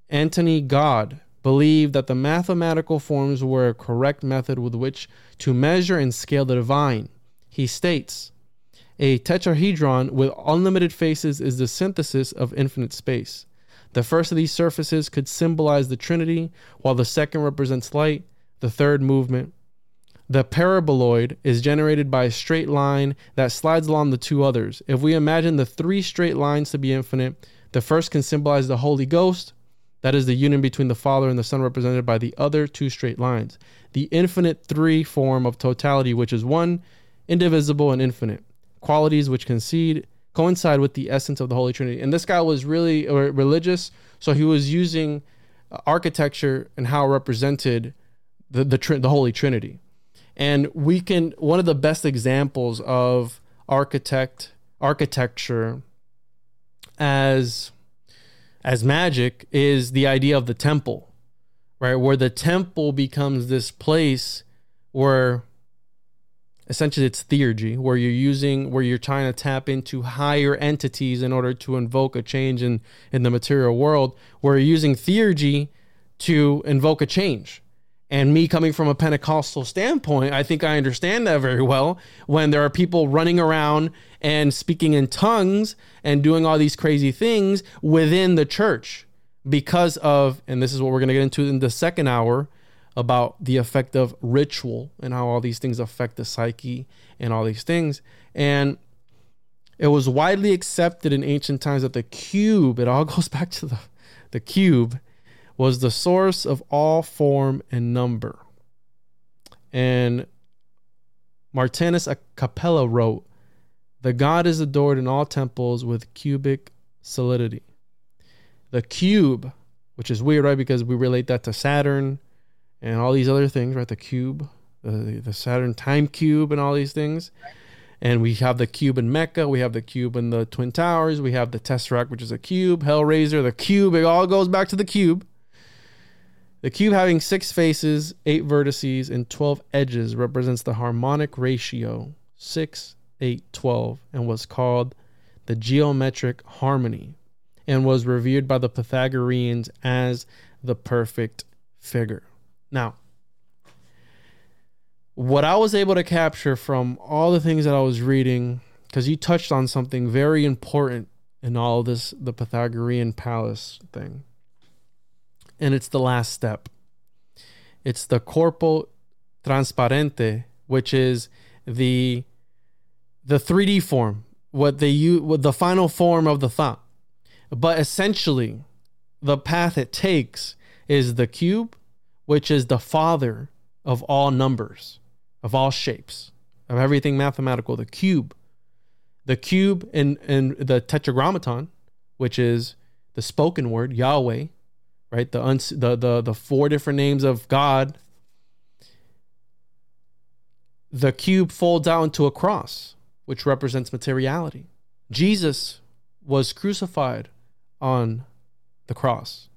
Antony Gaudí believed that the mathematical forms were a correct method with which to measure and scale the divine. He states, a tetrahedron with unlimited faces is the synthesis of infinite space. The first of these surfaces could symbolize the Trinity, while the second represents light, the third movement. The paraboloid is generated by a straight line that slides along the two others. If we imagine the three straight lines to be infinite, the first can symbolize the Holy Ghost, that is the union between the Father and the Son, represented by the other two straight lines. The infinite three form of totality, which is one, indivisible, and infinite. Qualities which concede, coincide with the essence of the Holy Trinity. And this guy was really religious, so he was using uh, architecture and how it represented the, the, the Holy Trinity. And we can, one of the best examples of architect architecture as as magic is the idea of the temple, right? Where the temple becomes this place where essentially it's theurgy, where you're using, where you're trying to tap into higher entities in order to invoke a change in, in the material world, where you're using theurgy to invoke a change. And me coming from a Pentecostal standpoint, I think I understand that very well. When there are people running around and speaking in tongues and doing all these crazy things within the church because of, and this is what we're going to get into in the second hour about the effect of ritual and how all these things affect the psyche and all these things. And it was widely accepted in ancient times that the cube, it all goes back to the, the cube was the source of all form and number. And Martianus Capella wrote, The God is adored in all temples with cubic solidity. The cube, which is weird, right? Because we relate that to Saturn and all these other things, right? The cube, the, the Saturn time cube, and all these things. And we have the cube in Mecca. We have the cube in the Twin Towers. We have the Tesseract, which is a cube. Hellraiser, the cube. It all goes back to the cube. The cube having six faces, eight vertices, and 12 edges represents the harmonic ratio 6, 8, 12, and was called the geometric harmony and was revered by the Pythagoreans as the perfect figure. Now, what I was able to capture from all the things that I was reading, because you touched on something very important in all this, the Pythagorean palace thing and it's the last step. It's the corpo transparente, which is the the 3D form, what they use, what the final form of the thought. But essentially, the path it takes is the cube, which is the father of all numbers, of all shapes, of everything mathematical. The cube, the cube and in the tetragrammaton, which is the spoken word Yahweh, right? The uns- the the the four different names of God. The cube folds out into a cross, which represents materiality. Jesus was crucified on the cross.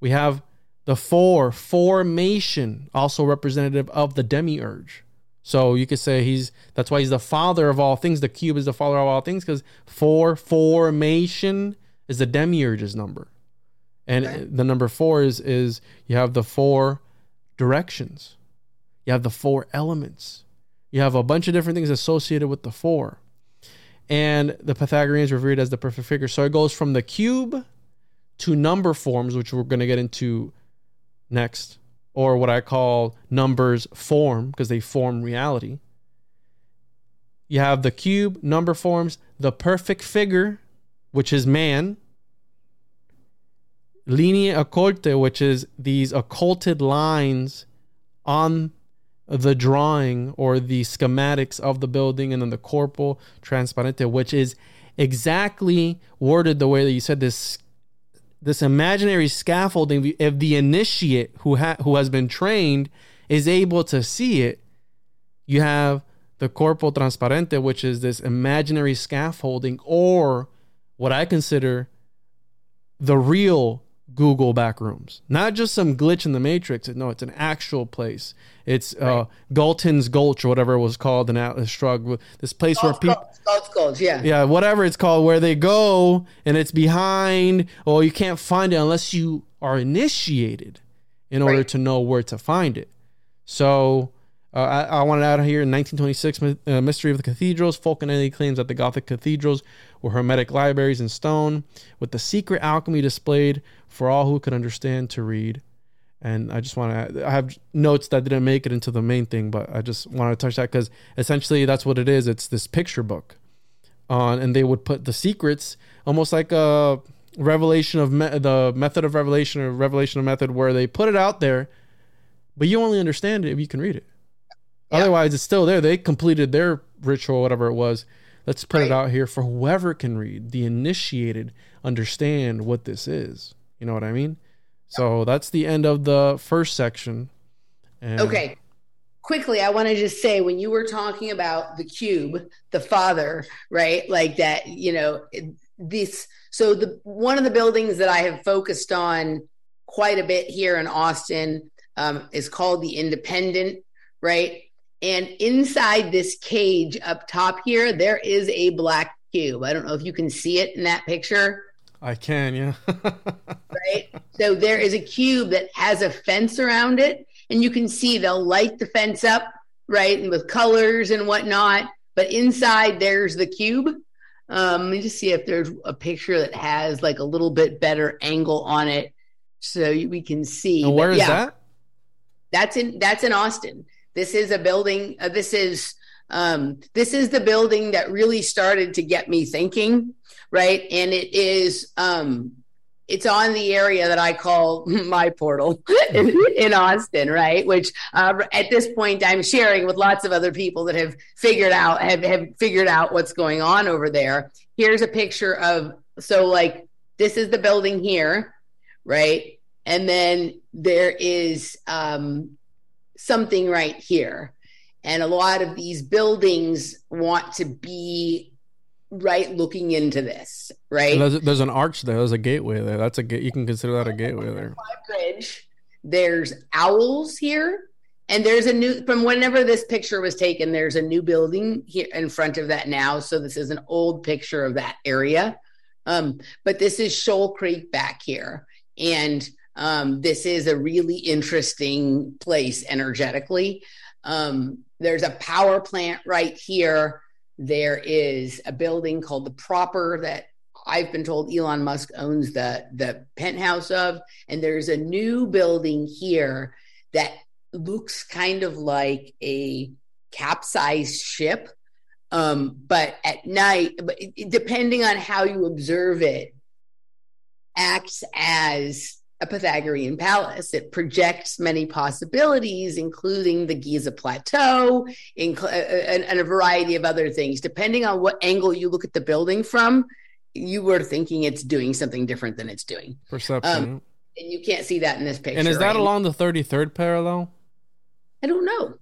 We have The four, formation, also representative of the demiurge. So you could say he's that's why he's the father of all things. The cube is the father of all things because four formation is the demiurge's number, and Okay. the number four is is you have the four directions, you have the four elements, you have a bunch of different things associated with the four, and the Pythagoreans revered as the perfect figure. So it goes from the cube to number forms, which we're going to get into next, or what I call numbers form because they form reality. You have the cube, number forms, the perfect figure, which is man, linea occulte, which is these occulted lines on the drawing or the schematics of the building, and then the corpo transparente, which is exactly worded the way that you said this this imaginary scaffolding. If the initiate who ha- who has been trained is able to see it you have the corpo transparente which is this imaginary scaffolding or what i consider the real google backrooms not just some glitch in the matrix no it's an actual place it's uh galton's gulch or whatever it was called in atlas shrugged this place where people yeah. yeah, whatever it's called, where they go and it's behind, or you can't find it unless you are initiated in order Right. to know where to find it. So uh, I, I wanted out here in 1926, My- uh, Mystery of the Cathedrals. Fulcanelli claims that the Gothic cathedrals were hermetic libraries in stone with the secret alchemy displayed for all who could understand to read. And I just want to, I have notes that didn't make it into the main thing, but I just want to touch that because essentially that's what it is. It's this picture book on, and they would put the secrets almost like a revelation of me- the method of revelation or revelation of method where they put it out there, but you only understand it if you can read it. Yeah. Otherwise, it's still there. They completed their ritual, whatever it was. Let's put it out here for whoever can read. The initiated understand what this is. You know what I mean? So that's the end of the first section. And Okay. Quickly, I want to just say when you were talking about the cube, the father, right? Like that, you know, this. So the one of the buildings that I have focused on quite a bit here in Austin um, is called the Independent, right? And inside this cage up top here, there is a black cube. I don't know if you can see it in that picture. I can, yeah. right? So there is a cube that has a fence around it, and you can see they'll light the fence up, right, and with colors and whatnot. But inside there's the cube. Um, let me just see if there's a picture that has like a little bit better angle on it, so we can see. and But where is yeah, that? That's in that's in Austin. This is a building. Uh, this is um, this is the building that really started to get me thinking, right? And it is um, it's on the area that I call my portal in, in Austin, right? Which uh, at this point I'm sharing with lots of other people that have figured out have have figured out what's going on over there. Here's a picture of so like this is the building here, right? And then there is um, something right here. And a lot of these buildings want to be right looking into this, right? There's, there's an arch there. There's a gateway there. That's a gate. You can consider that a gateway there. Bridge. There's owls here. And there's a new, from whenever this picture was taken, there's a new building here in front of that now. So this is an old picture of that area. Um, but this is Shoal Creek back here. And um, this is a really interesting place energetically. Um, there's a power plant right here. There is a building called the Proper that I've been told Elon Musk owns the the penthouse of, and there's a new building here that looks kind of like a capsized ship. Um, but at night, depending on how you observe it, acts as a Pythagorean palace. It projects many possibilities, including the Giza Plateau inc- uh, and, and a variety of other things. Depending on what angle you look at the building from, you were thinking it's doing something different than it's doing. Perception. Um, And you can't see that in this picture. and is that right? along the 33rd parallel? I don't know.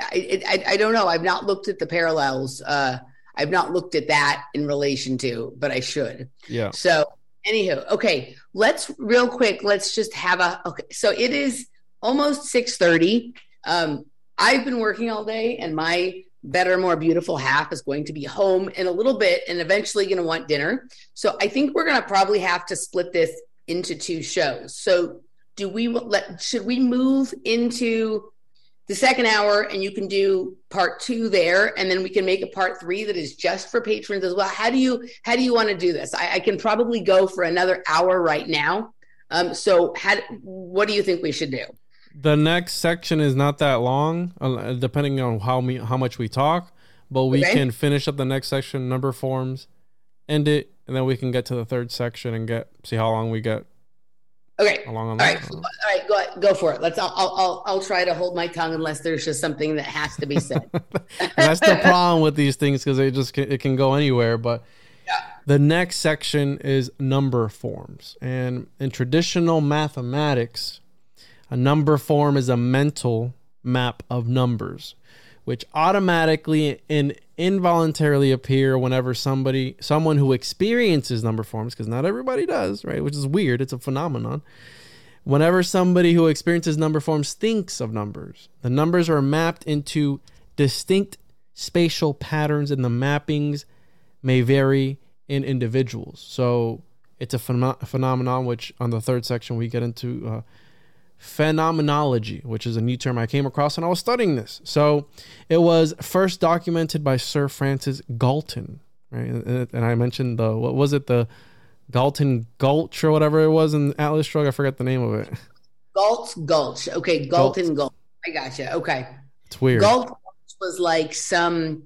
I, I I don't know. I've not looked at the parallels. Uh, I've not looked at that in relation to, but I should. Yeah. So Anywho, okay, let's real quick. Let's just have a okay. So it is almost six thirty. Um, I've been working all day, and my better, more beautiful half is going to be home in a little bit, and eventually going to want dinner. So I think we're going to probably have to split this into two shows. So do we let? Should we move into the second hour and you can do part two there and then we can make a part three that is just for patrons as well. How do you how do you want to do this? I, I can probably go for another hour right now. Um, so how, what do you think we should do? The next section is not that long uh, depending on how me how much we talk but we okay. can finish up the next section number forms end it and then we can get to the third section and get see how long we get Okay. Along all right. All right. Go go for it. Let's. I'll, I'll I'll try to hold my tongue unless there's just something that has to be said. That's the problem with these things because they just can, it can go anywhere. But yeah. the next section is number forms, and in traditional mathematics, a number form is a mental map of numbers, which automatically and involuntarily appear whenever somebody someone who experiences number forms because not everybody does right which is weird it's a phenomenon. Whenever somebody who experiences number forms thinks of numbers the numbers are mapped into distinct spatial patterns and the mappings may vary in individuals. So it's a phenom- phenomenon which on the third section we get into uh, phenomenology, which is a new term I came across and I was studying this. So it was first documented by Sir Francis Galton, right? And I mentioned the what was it the Galton Gulch or whatever it was in Atlas Shrugged. I forget the name of it. Galt Gulch. Okay, Galton Gulch. I gotcha. Okay. It's weird. Galt was like some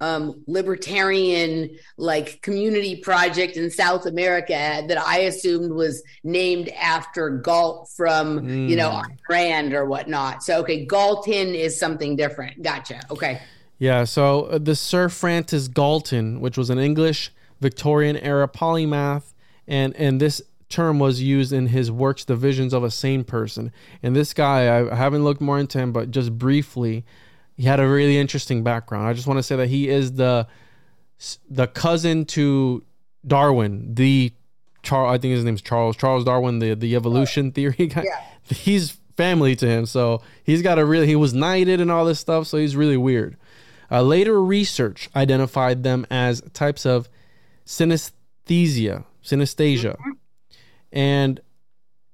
um, libertarian like community project in South America that I assumed was named after Galt from mm. you know hmm. Ayn Rand or whatnot. So okay, Galton is something different. Gotcha. Okay. Yeah. So uh, the Sir Francis Galton, which was an English Victorian era polymath, and and this term was used in his works The Visions of a sane person. And this guy, I haven't looked more into him, but just briefly he had a really interesting background. I just want to say that he is the the cousin to Darwin, the Charles. I think his name's Charles Charles Darwin, the the evolution theory guy. Yeah. He's family to him, so he's got a really. He was knighted and all this stuff, so he's really weird. Uh, later research identified them as types of synesthesia, synesthesia, mm-hmm. and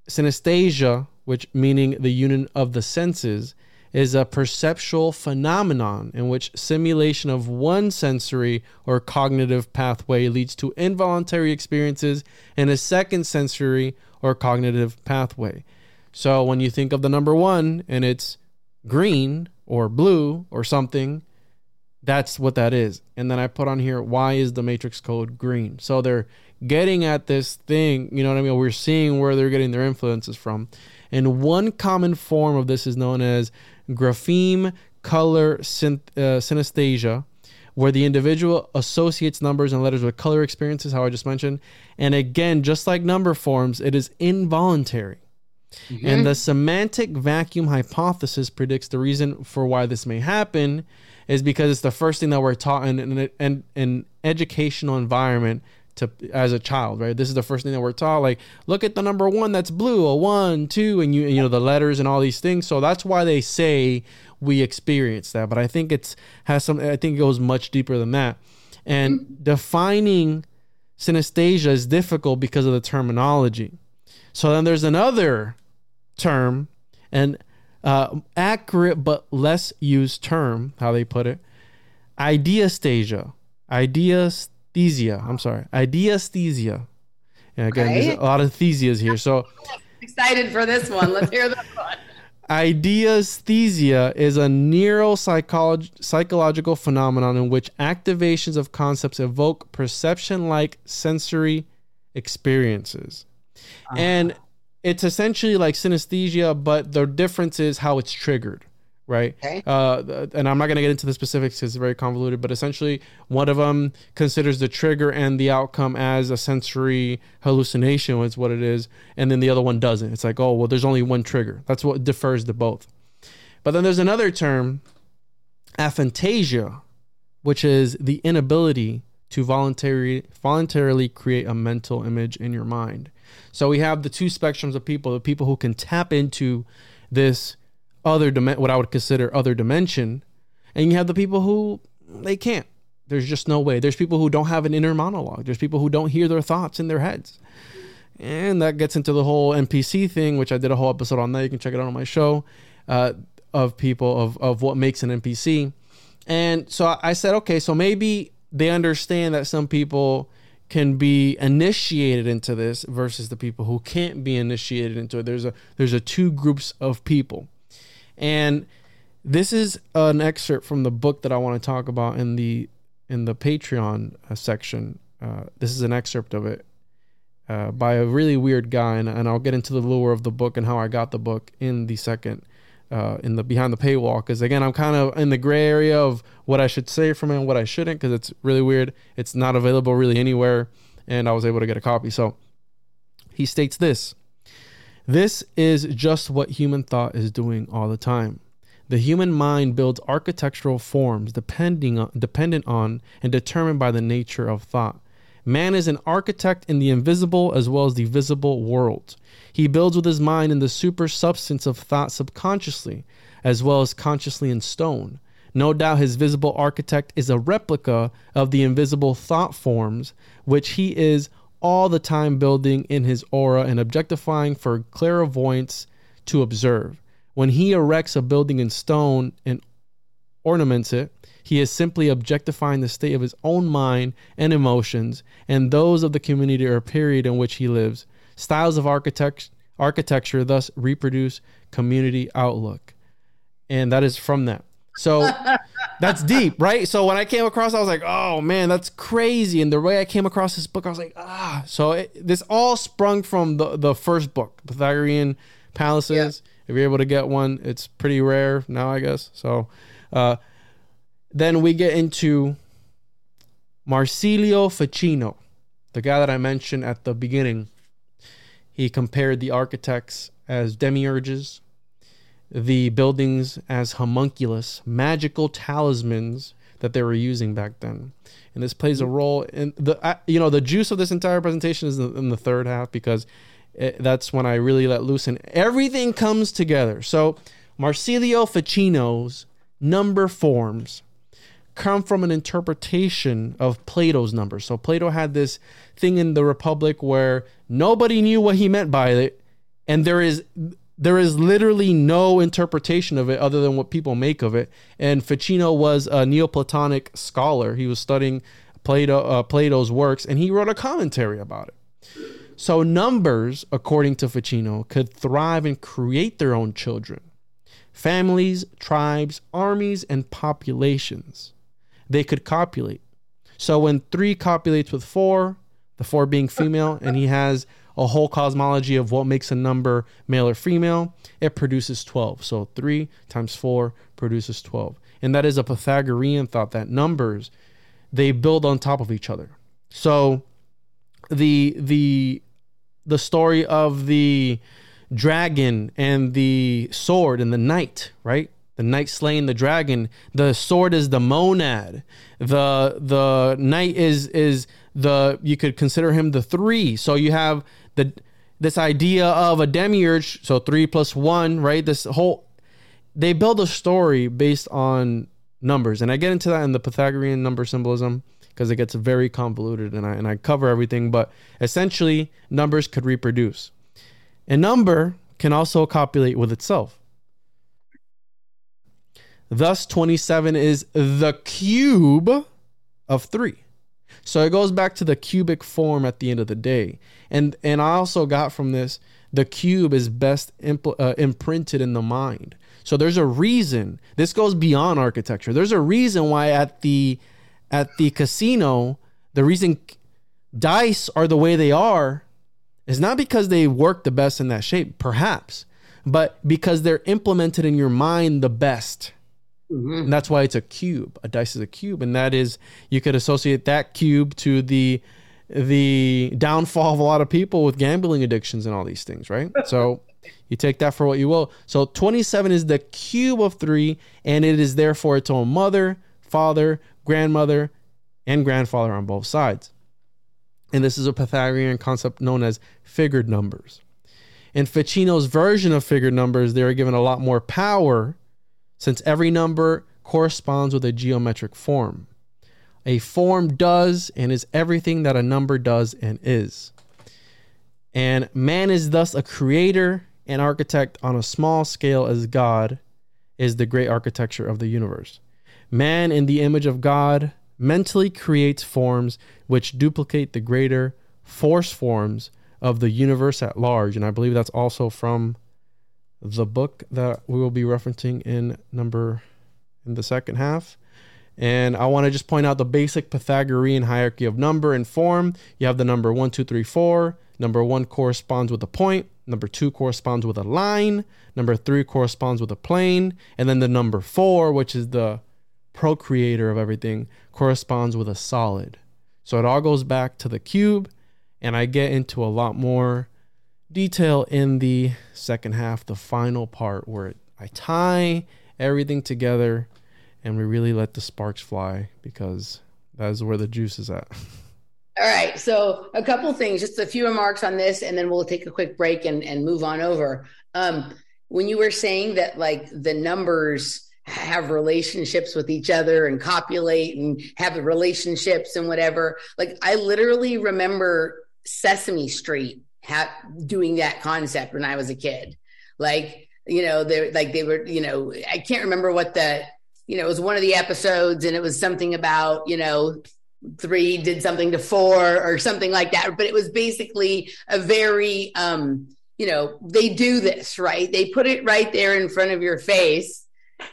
synesthesia, which meaning the union of the senses, is a perceptual phenomenon in which simulation of one sensory or cognitive pathway leads to involuntary experiences in a second sensory or cognitive pathway. So when you think of the number one and it's green or blue or something, that's what that is. And then I put on here, why is the matrix code green? So they're getting at this thing, you know what I mean? We're seeing where they're getting their influences from. And one common form of this is known as grapheme color synth, uh, synesthesia, where the individual associates numbers and letters with color experiences, how I just mentioned. And again, just like number forms, it is involuntary. Mm-hmm. And the semantic vacuum hypothesis predicts the reason for why this may happen is because it's the first thing that we're taught in an, an educational environment to as a child, right? This is the first thing that we're taught. Like, look at the number one that's blue, a one, two, and you you know the letters and all these things. So that's why they say we experience that. But I think it's has some. I think it goes much deeper than that. And mm-hmm. defining synesthesia is difficult because of the terminology. So then there's another term, an uh, accurate but less used term, how they put it, ideastasia. Ideas Thesia. I'm sorry. Ideasthesia. And again, right. there's a lot of thesias here. So excited for this one. Let's hear this one. Ideasthesia is a neuropsychological phenomenon in which activations of concepts evoke perception like sensory experiences. Uh-huh. And it's essentially like synesthesia, but the difference is how it's triggered right? Okay. Uh, and I'm not going to get into the specifics because it's very convoluted, but essentially, one of them considers the trigger and the outcome as a sensory hallucination, is what it is, and then the other one doesn't. It's like, oh, well, there's only one trigger. That's what defers to both. But then there's another term, aphantasia, which is the inability to voluntarily voluntarily create a mental image in your mind. So we have the two spectrums of people: the people who can tap into this other dim- what I would consider other dimension, and you have the people who they can't. There's just no way. There's people who don't have an inner monologue. There's people who don't hear their thoughts in their heads. And that gets into the whole NPC thing, which I did a whole episode on that. You can check it out on my show uh, of people of, of what makes an NPC. And so I said, okay, so maybe they understand that some people can be initiated into this versus the people who can't be initiated into it. There's a there's a two groups of people. And this is an excerpt from the book that I want to talk about in the in the Patreon uh, section. Uh, this is an excerpt of it uh, by a really weird guy, and, and, I'll get into the lore of the book and how I got the book in the second, uh, in the behind the paywall. Because again, I'm kind of in the gray area of what I should say from it and what I shouldn't, because it's really weird. It's not available really anywhere, and I was able to get a copy. So he states this. This is just what human thought is doing all the time. The human mind builds architectural forms depending on, dependent on and determined by the nature of thought. Man is an architect in the invisible as well as the visible world. He builds with his mind in the super substance of thought subconsciously, as well as consciously in stone. No doubt his visible architect is a replica of the invisible thought forms, which he is all the time building in his aura and objectifying for clairvoyance to observe. When he erects a building in stone and ornaments it, he is simply objectifying the state of his own mind and emotions and those of the community or period in which he lives. Styles of architect- architecture thus reproduce community outlook. And that is from that. So that's deep, right? So when I came across, I was like, "Oh man, that's crazy!" And the way I came across this book, I was like, "Ah!" So it, this all sprung from the the first book, Pythagorean Palaces. Yeah. If you're able to get one, it's pretty rare now, I guess. So, uh, then we get into Marsilio Ficino, the guy that I mentioned at the beginning. He compared the architects as demiurges, the buildings as homunculus, magical talismans that they were using back then. And this plays a role in the uh, you know the juice of this entire presentation is in the third half because it, that's when I really let loose and everything comes together. So Marsilio Ficino's number forms come from an interpretation of Plato's numbers. So Plato had this thing in the Republic where nobody knew what he meant by it, and there is there is literally no interpretation of it other than what people make of it. And Ficino was a Neoplatonic scholar. He was studying Plato uh, Plato's works, and he wrote a commentary about it. So, numbers, according to Ficino, could thrive and create their own children. Families, tribes, armies, and populations. They could copulate. So, when three copulates with four, the four being female, and he has a whole cosmology of what makes a number male or female, it produces 12. So, three times four produces 12. And that is a Pythagorean thought that numbers, they build on top of each other. So, the the the story of the dragon and the sword and the knight, right? The knight slaying the dragon. The sword is the monad. The the knight is is the you could consider him the three. So you have the this idea of a demiurge. So three plus one, right? This whole they build a story based on numbers, and I get into that in the Pythagorean number symbolism because it gets very convoluted and I, and I cover everything. But essentially, numbers could reproduce. A number can also copulate with itself. Thus, 27 is the cube of 3. So it goes back to the cubic form at the end of the day. And and I also got from this the cube is best impl- uh, imprinted in the mind. So there's a reason. This goes beyond architecture. There's a reason why at the at the casino, the reason dice are the way they are is not because they work the best in that shape, perhaps, but because they're implemented in your mind the best. Mm-hmm. And that's why it's a cube. A dice is a cube, and that is you could associate that cube to the the downfall of a lot of people with gambling addictions and all these things, right? so you take that for what you will. So 27 is the cube of 3 and it is therefore its own mother, father, grandmother, and grandfather on both sides. And this is a Pythagorean concept known as figured numbers. In Ficino's version of figured numbers, they are given a lot more power since every number corresponds with a geometric form. A form does and is everything that a number does and is. And man is thus a creator and architect on a small scale as God is the great architecture of the universe. Man, in the image of God, mentally creates forms which duplicate the greater force forms of the universe at large. And I believe that's also from the book that we will be referencing in number in the second half. And I want to just point out the basic Pythagorean hierarchy of number and form. You have the number one, two, three, four. Number one corresponds with a point. Number two corresponds with a line. Number three corresponds with a plane. And then the number four, which is the procreator of everything, corresponds with a solid. So it all goes back to the cube. And I get into a lot more detail in the second half, the final part where I tie everything together and we really let the sparks fly because that is where the juice is at. All right. So a couple things, just a few remarks on this, and then we'll take a quick break and, and move on over. Um, when you were saying that like the numbers have relationships with each other and copulate and have relationships and whatever, like I literally remember Sesame Street ha- doing that concept when I was a kid. Like, you know, they're like they were, you know, I can't remember what the, you know, it was one of the episodes and it was something about, you know, three did something to four or something like that. But it was basically a very, um, you know, they do this, right? They put it right there in front of your face,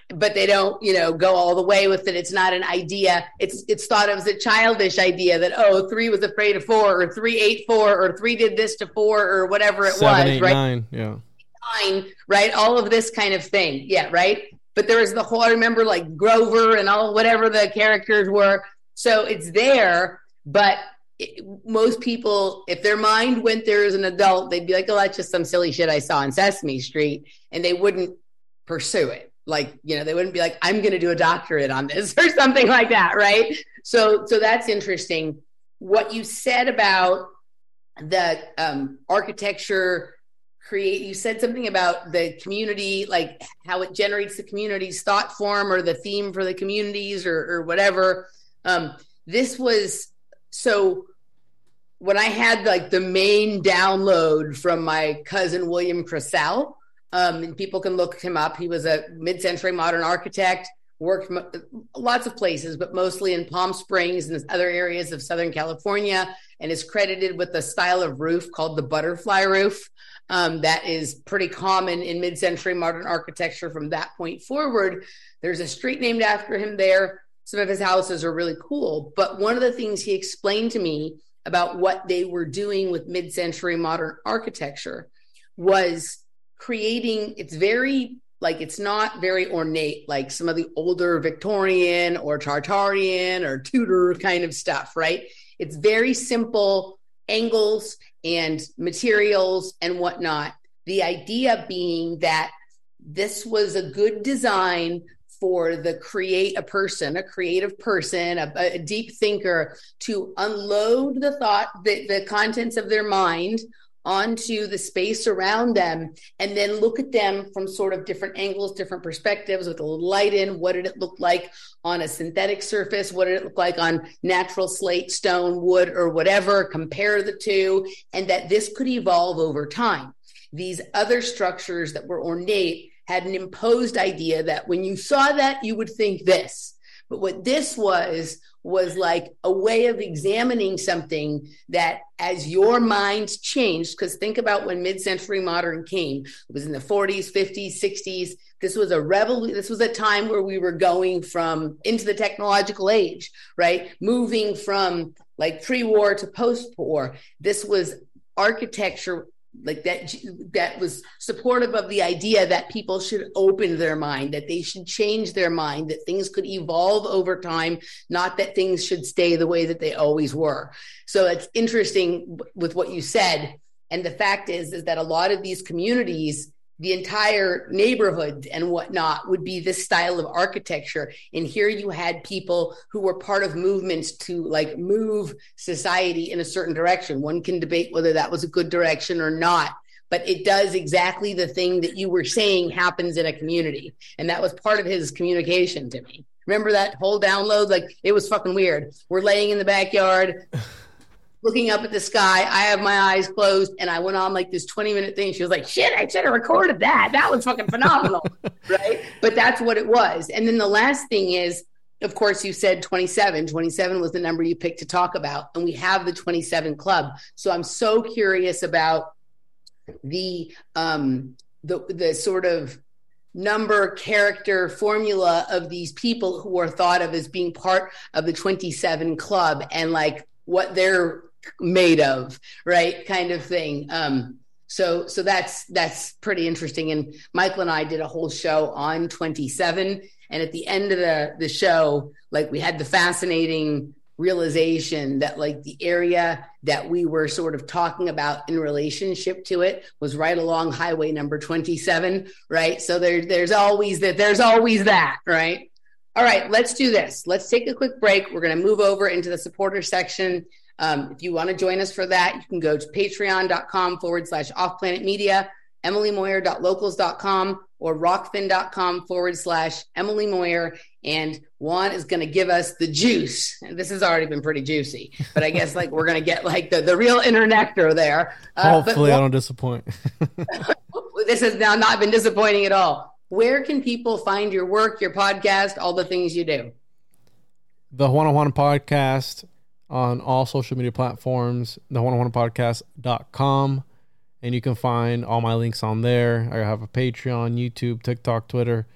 but they don't, you know, go all the way with it. It's not an idea. It's it's thought of as a childish idea that oh, three was afraid of four, or three ate four, or three did this to four, or whatever it Seven, was, eight, right? Nine, yeah. Nine, right? All of this kind of thing. Yeah, right. But there was the whole I remember like Grover and all whatever the characters were so it's there, but it, most people, if their mind went there as an adult, they'd be like, oh, that's just some silly shit I saw on Sesame Street. And they wouldn't pursue it. Like, you know, they wouldn't be like, I'm going to do a doctorate on this or something like that. Right. So, so that's interesting. What you said about the um, architecture create you said something about the community like how it generates the community's thought form or the theme for the communities or, or whatever um, this was so when I had like the main download from my cousin William Krisel, um, and people can look him up. He was a mid-century modern architect, worked lots of places, but mostly in Palm Springs and other areas of Southern California, and is credited with a style of roof called the butterfly roof. Um, that is pretty common in mid-century modern architecture from that point forward. There's a street named after him there some of his houses are really cool. But one of the things he explained to me about what they were doing with mid century modern architecture was creating, it's very like it's not very ornate like some of the older Victorian or Tartarian or Tudor kind of stuff, right? It's very simple angles and materials and whatnot. The idea being that this was a good design for the create a person, a creative person, a, a deep thinker to unload the thought, the, the contents of their mind onto the space around them and then look at them from sort of different angles, different perspectives with a little light in. What did it look like on a synthetic surface? What did it look like on natural slate, stone, wood, or whatever? Compare the two, and that this could evolve over time. These other structures that were ornate had an imposed idea that when you saw that, you would think this. But what this was, was like a way of examining something that as your mind changed, because think about when mid century modern came, it was in the 40s, 50s, 60s. This was a revolution. This was a time where we were going from into the technological age, right? Moving from like pre war to post war. This was architecture like that that was supportive of the idea that people should open their mind that they should change their mind that things could evolve over time not that things should stay the way that they always were. So it's interesting with what you said. And the fact is is that a lot of these communities the entire neighborhood and whatnot would be this style of architecture. And here you had people who were part of movements to like move society in a certain direction. One can debate whether that was a good direction or not, but it does exactly the thing that you were saying happens in a community. And that was part of his communication to me. Remember that whole download? Like it was fucking weird. We're laying in the backyard looking up at the sky. I have my eyes closed and I went on like this 20 minute thing. She was like, shit, I should have recorded that. That was fucking phenomenal. right. But that's what it was. And then the last thing is, of course, you said 27. 27 was the number you picked to talk about. And we have the 27 club. So I'm so curious about the um the the sort of number character formula of these people who are thought of as being part of the 27 club and like what they're made of, right? Kind of thing. Um, so so that's that's pretty interesting. And Michael and I did a whole show on 27. And at the end of the the show, like we had the fascinating realization that like the area that we were sort of talking about in relationship to it was right along highway number 27 right so there, there's always that there's always that right all right let's do this let's take a quick break we're going to move over into the supporter section um, if you want to join us for that, you can go to patreon.com forward slash off planet media, emilymoyer.locals.com, or rokfin.com forward slash Emily Moyer. And Juan is going to give us the juice. And this has already been pretty juicy, but I guess like we're going to get like the, the real internectar there. Uh, Hopefully, I don't disappoint. this has now not been disappointing at all. Where can people find your work, your podcast, all the things you do? The Juan on Juan podcast on all social media platforms, the Juan on Juan podcast.com. And you can find all my links on there. I have a Patreon, YouTube, TikTok, Twitter,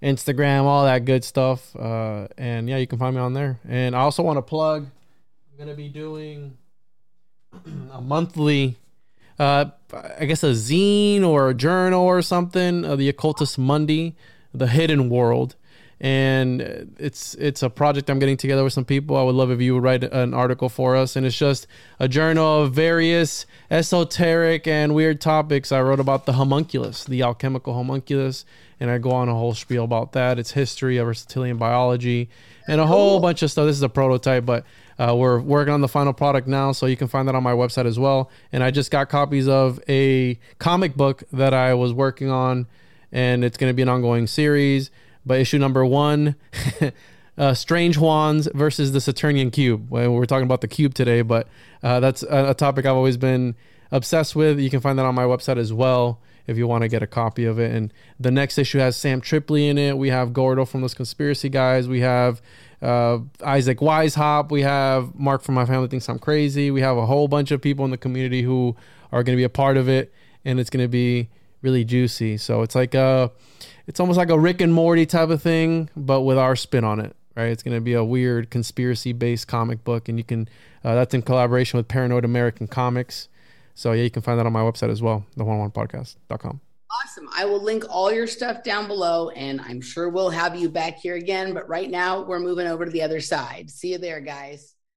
Instagram, all that good stuff. Uh, and yeah, you can find me on there. And I also want to plug, I'm going to be doing a monthly, uh, I guess a zine or a journal or something, uh, the Occultis Mundi, The Hidden World and it's it's a project I'm getting together with some people. I would love if you would write an article for us, and it's just a journal of various esoteric and weird topics. I wrote about the homunculus, the alchemical homunculus, and I go on a whole spiel about that. Its history, of Aristotelian biology, and a whole bunch of stuff. This is a prototype, but uh, we're working on the final product now, so you can find that on my website as well. And I just got copies of a comic book that I was working on, and it's going to be an ongoing series by issue number one. uh, Strange Wands versus the Saturnian Cube. Well, we're talking about the cube today, but uh, that's a, a, topic I've always been obsessed with. You can find that on my website as well if you want to get a copy of it. And the next issue has Sam Tripoli in it. We have Gordo from those conspiracy guys. We have uh, Isaac Weishaupt. We have Mark from My Family Thinks I'm Crazy. We have a whole bunch of people in the community who are going to be a part of it, and it's going to be really juicy. So it's like a it's almost like a Rick and Morty type of thing, but with our spin on it. Right? It's going to be a weird conspiracy based comic book, and you can uh, that's in collaboration with Paranoid American Comics. So yeah, you can find that on my website as well, the Juan Juan podcast.com. Awesome. I will link all your stuff down below, and I'm sure we'll have you back here again. But right now, we're moving over to the other side. See you there, guys.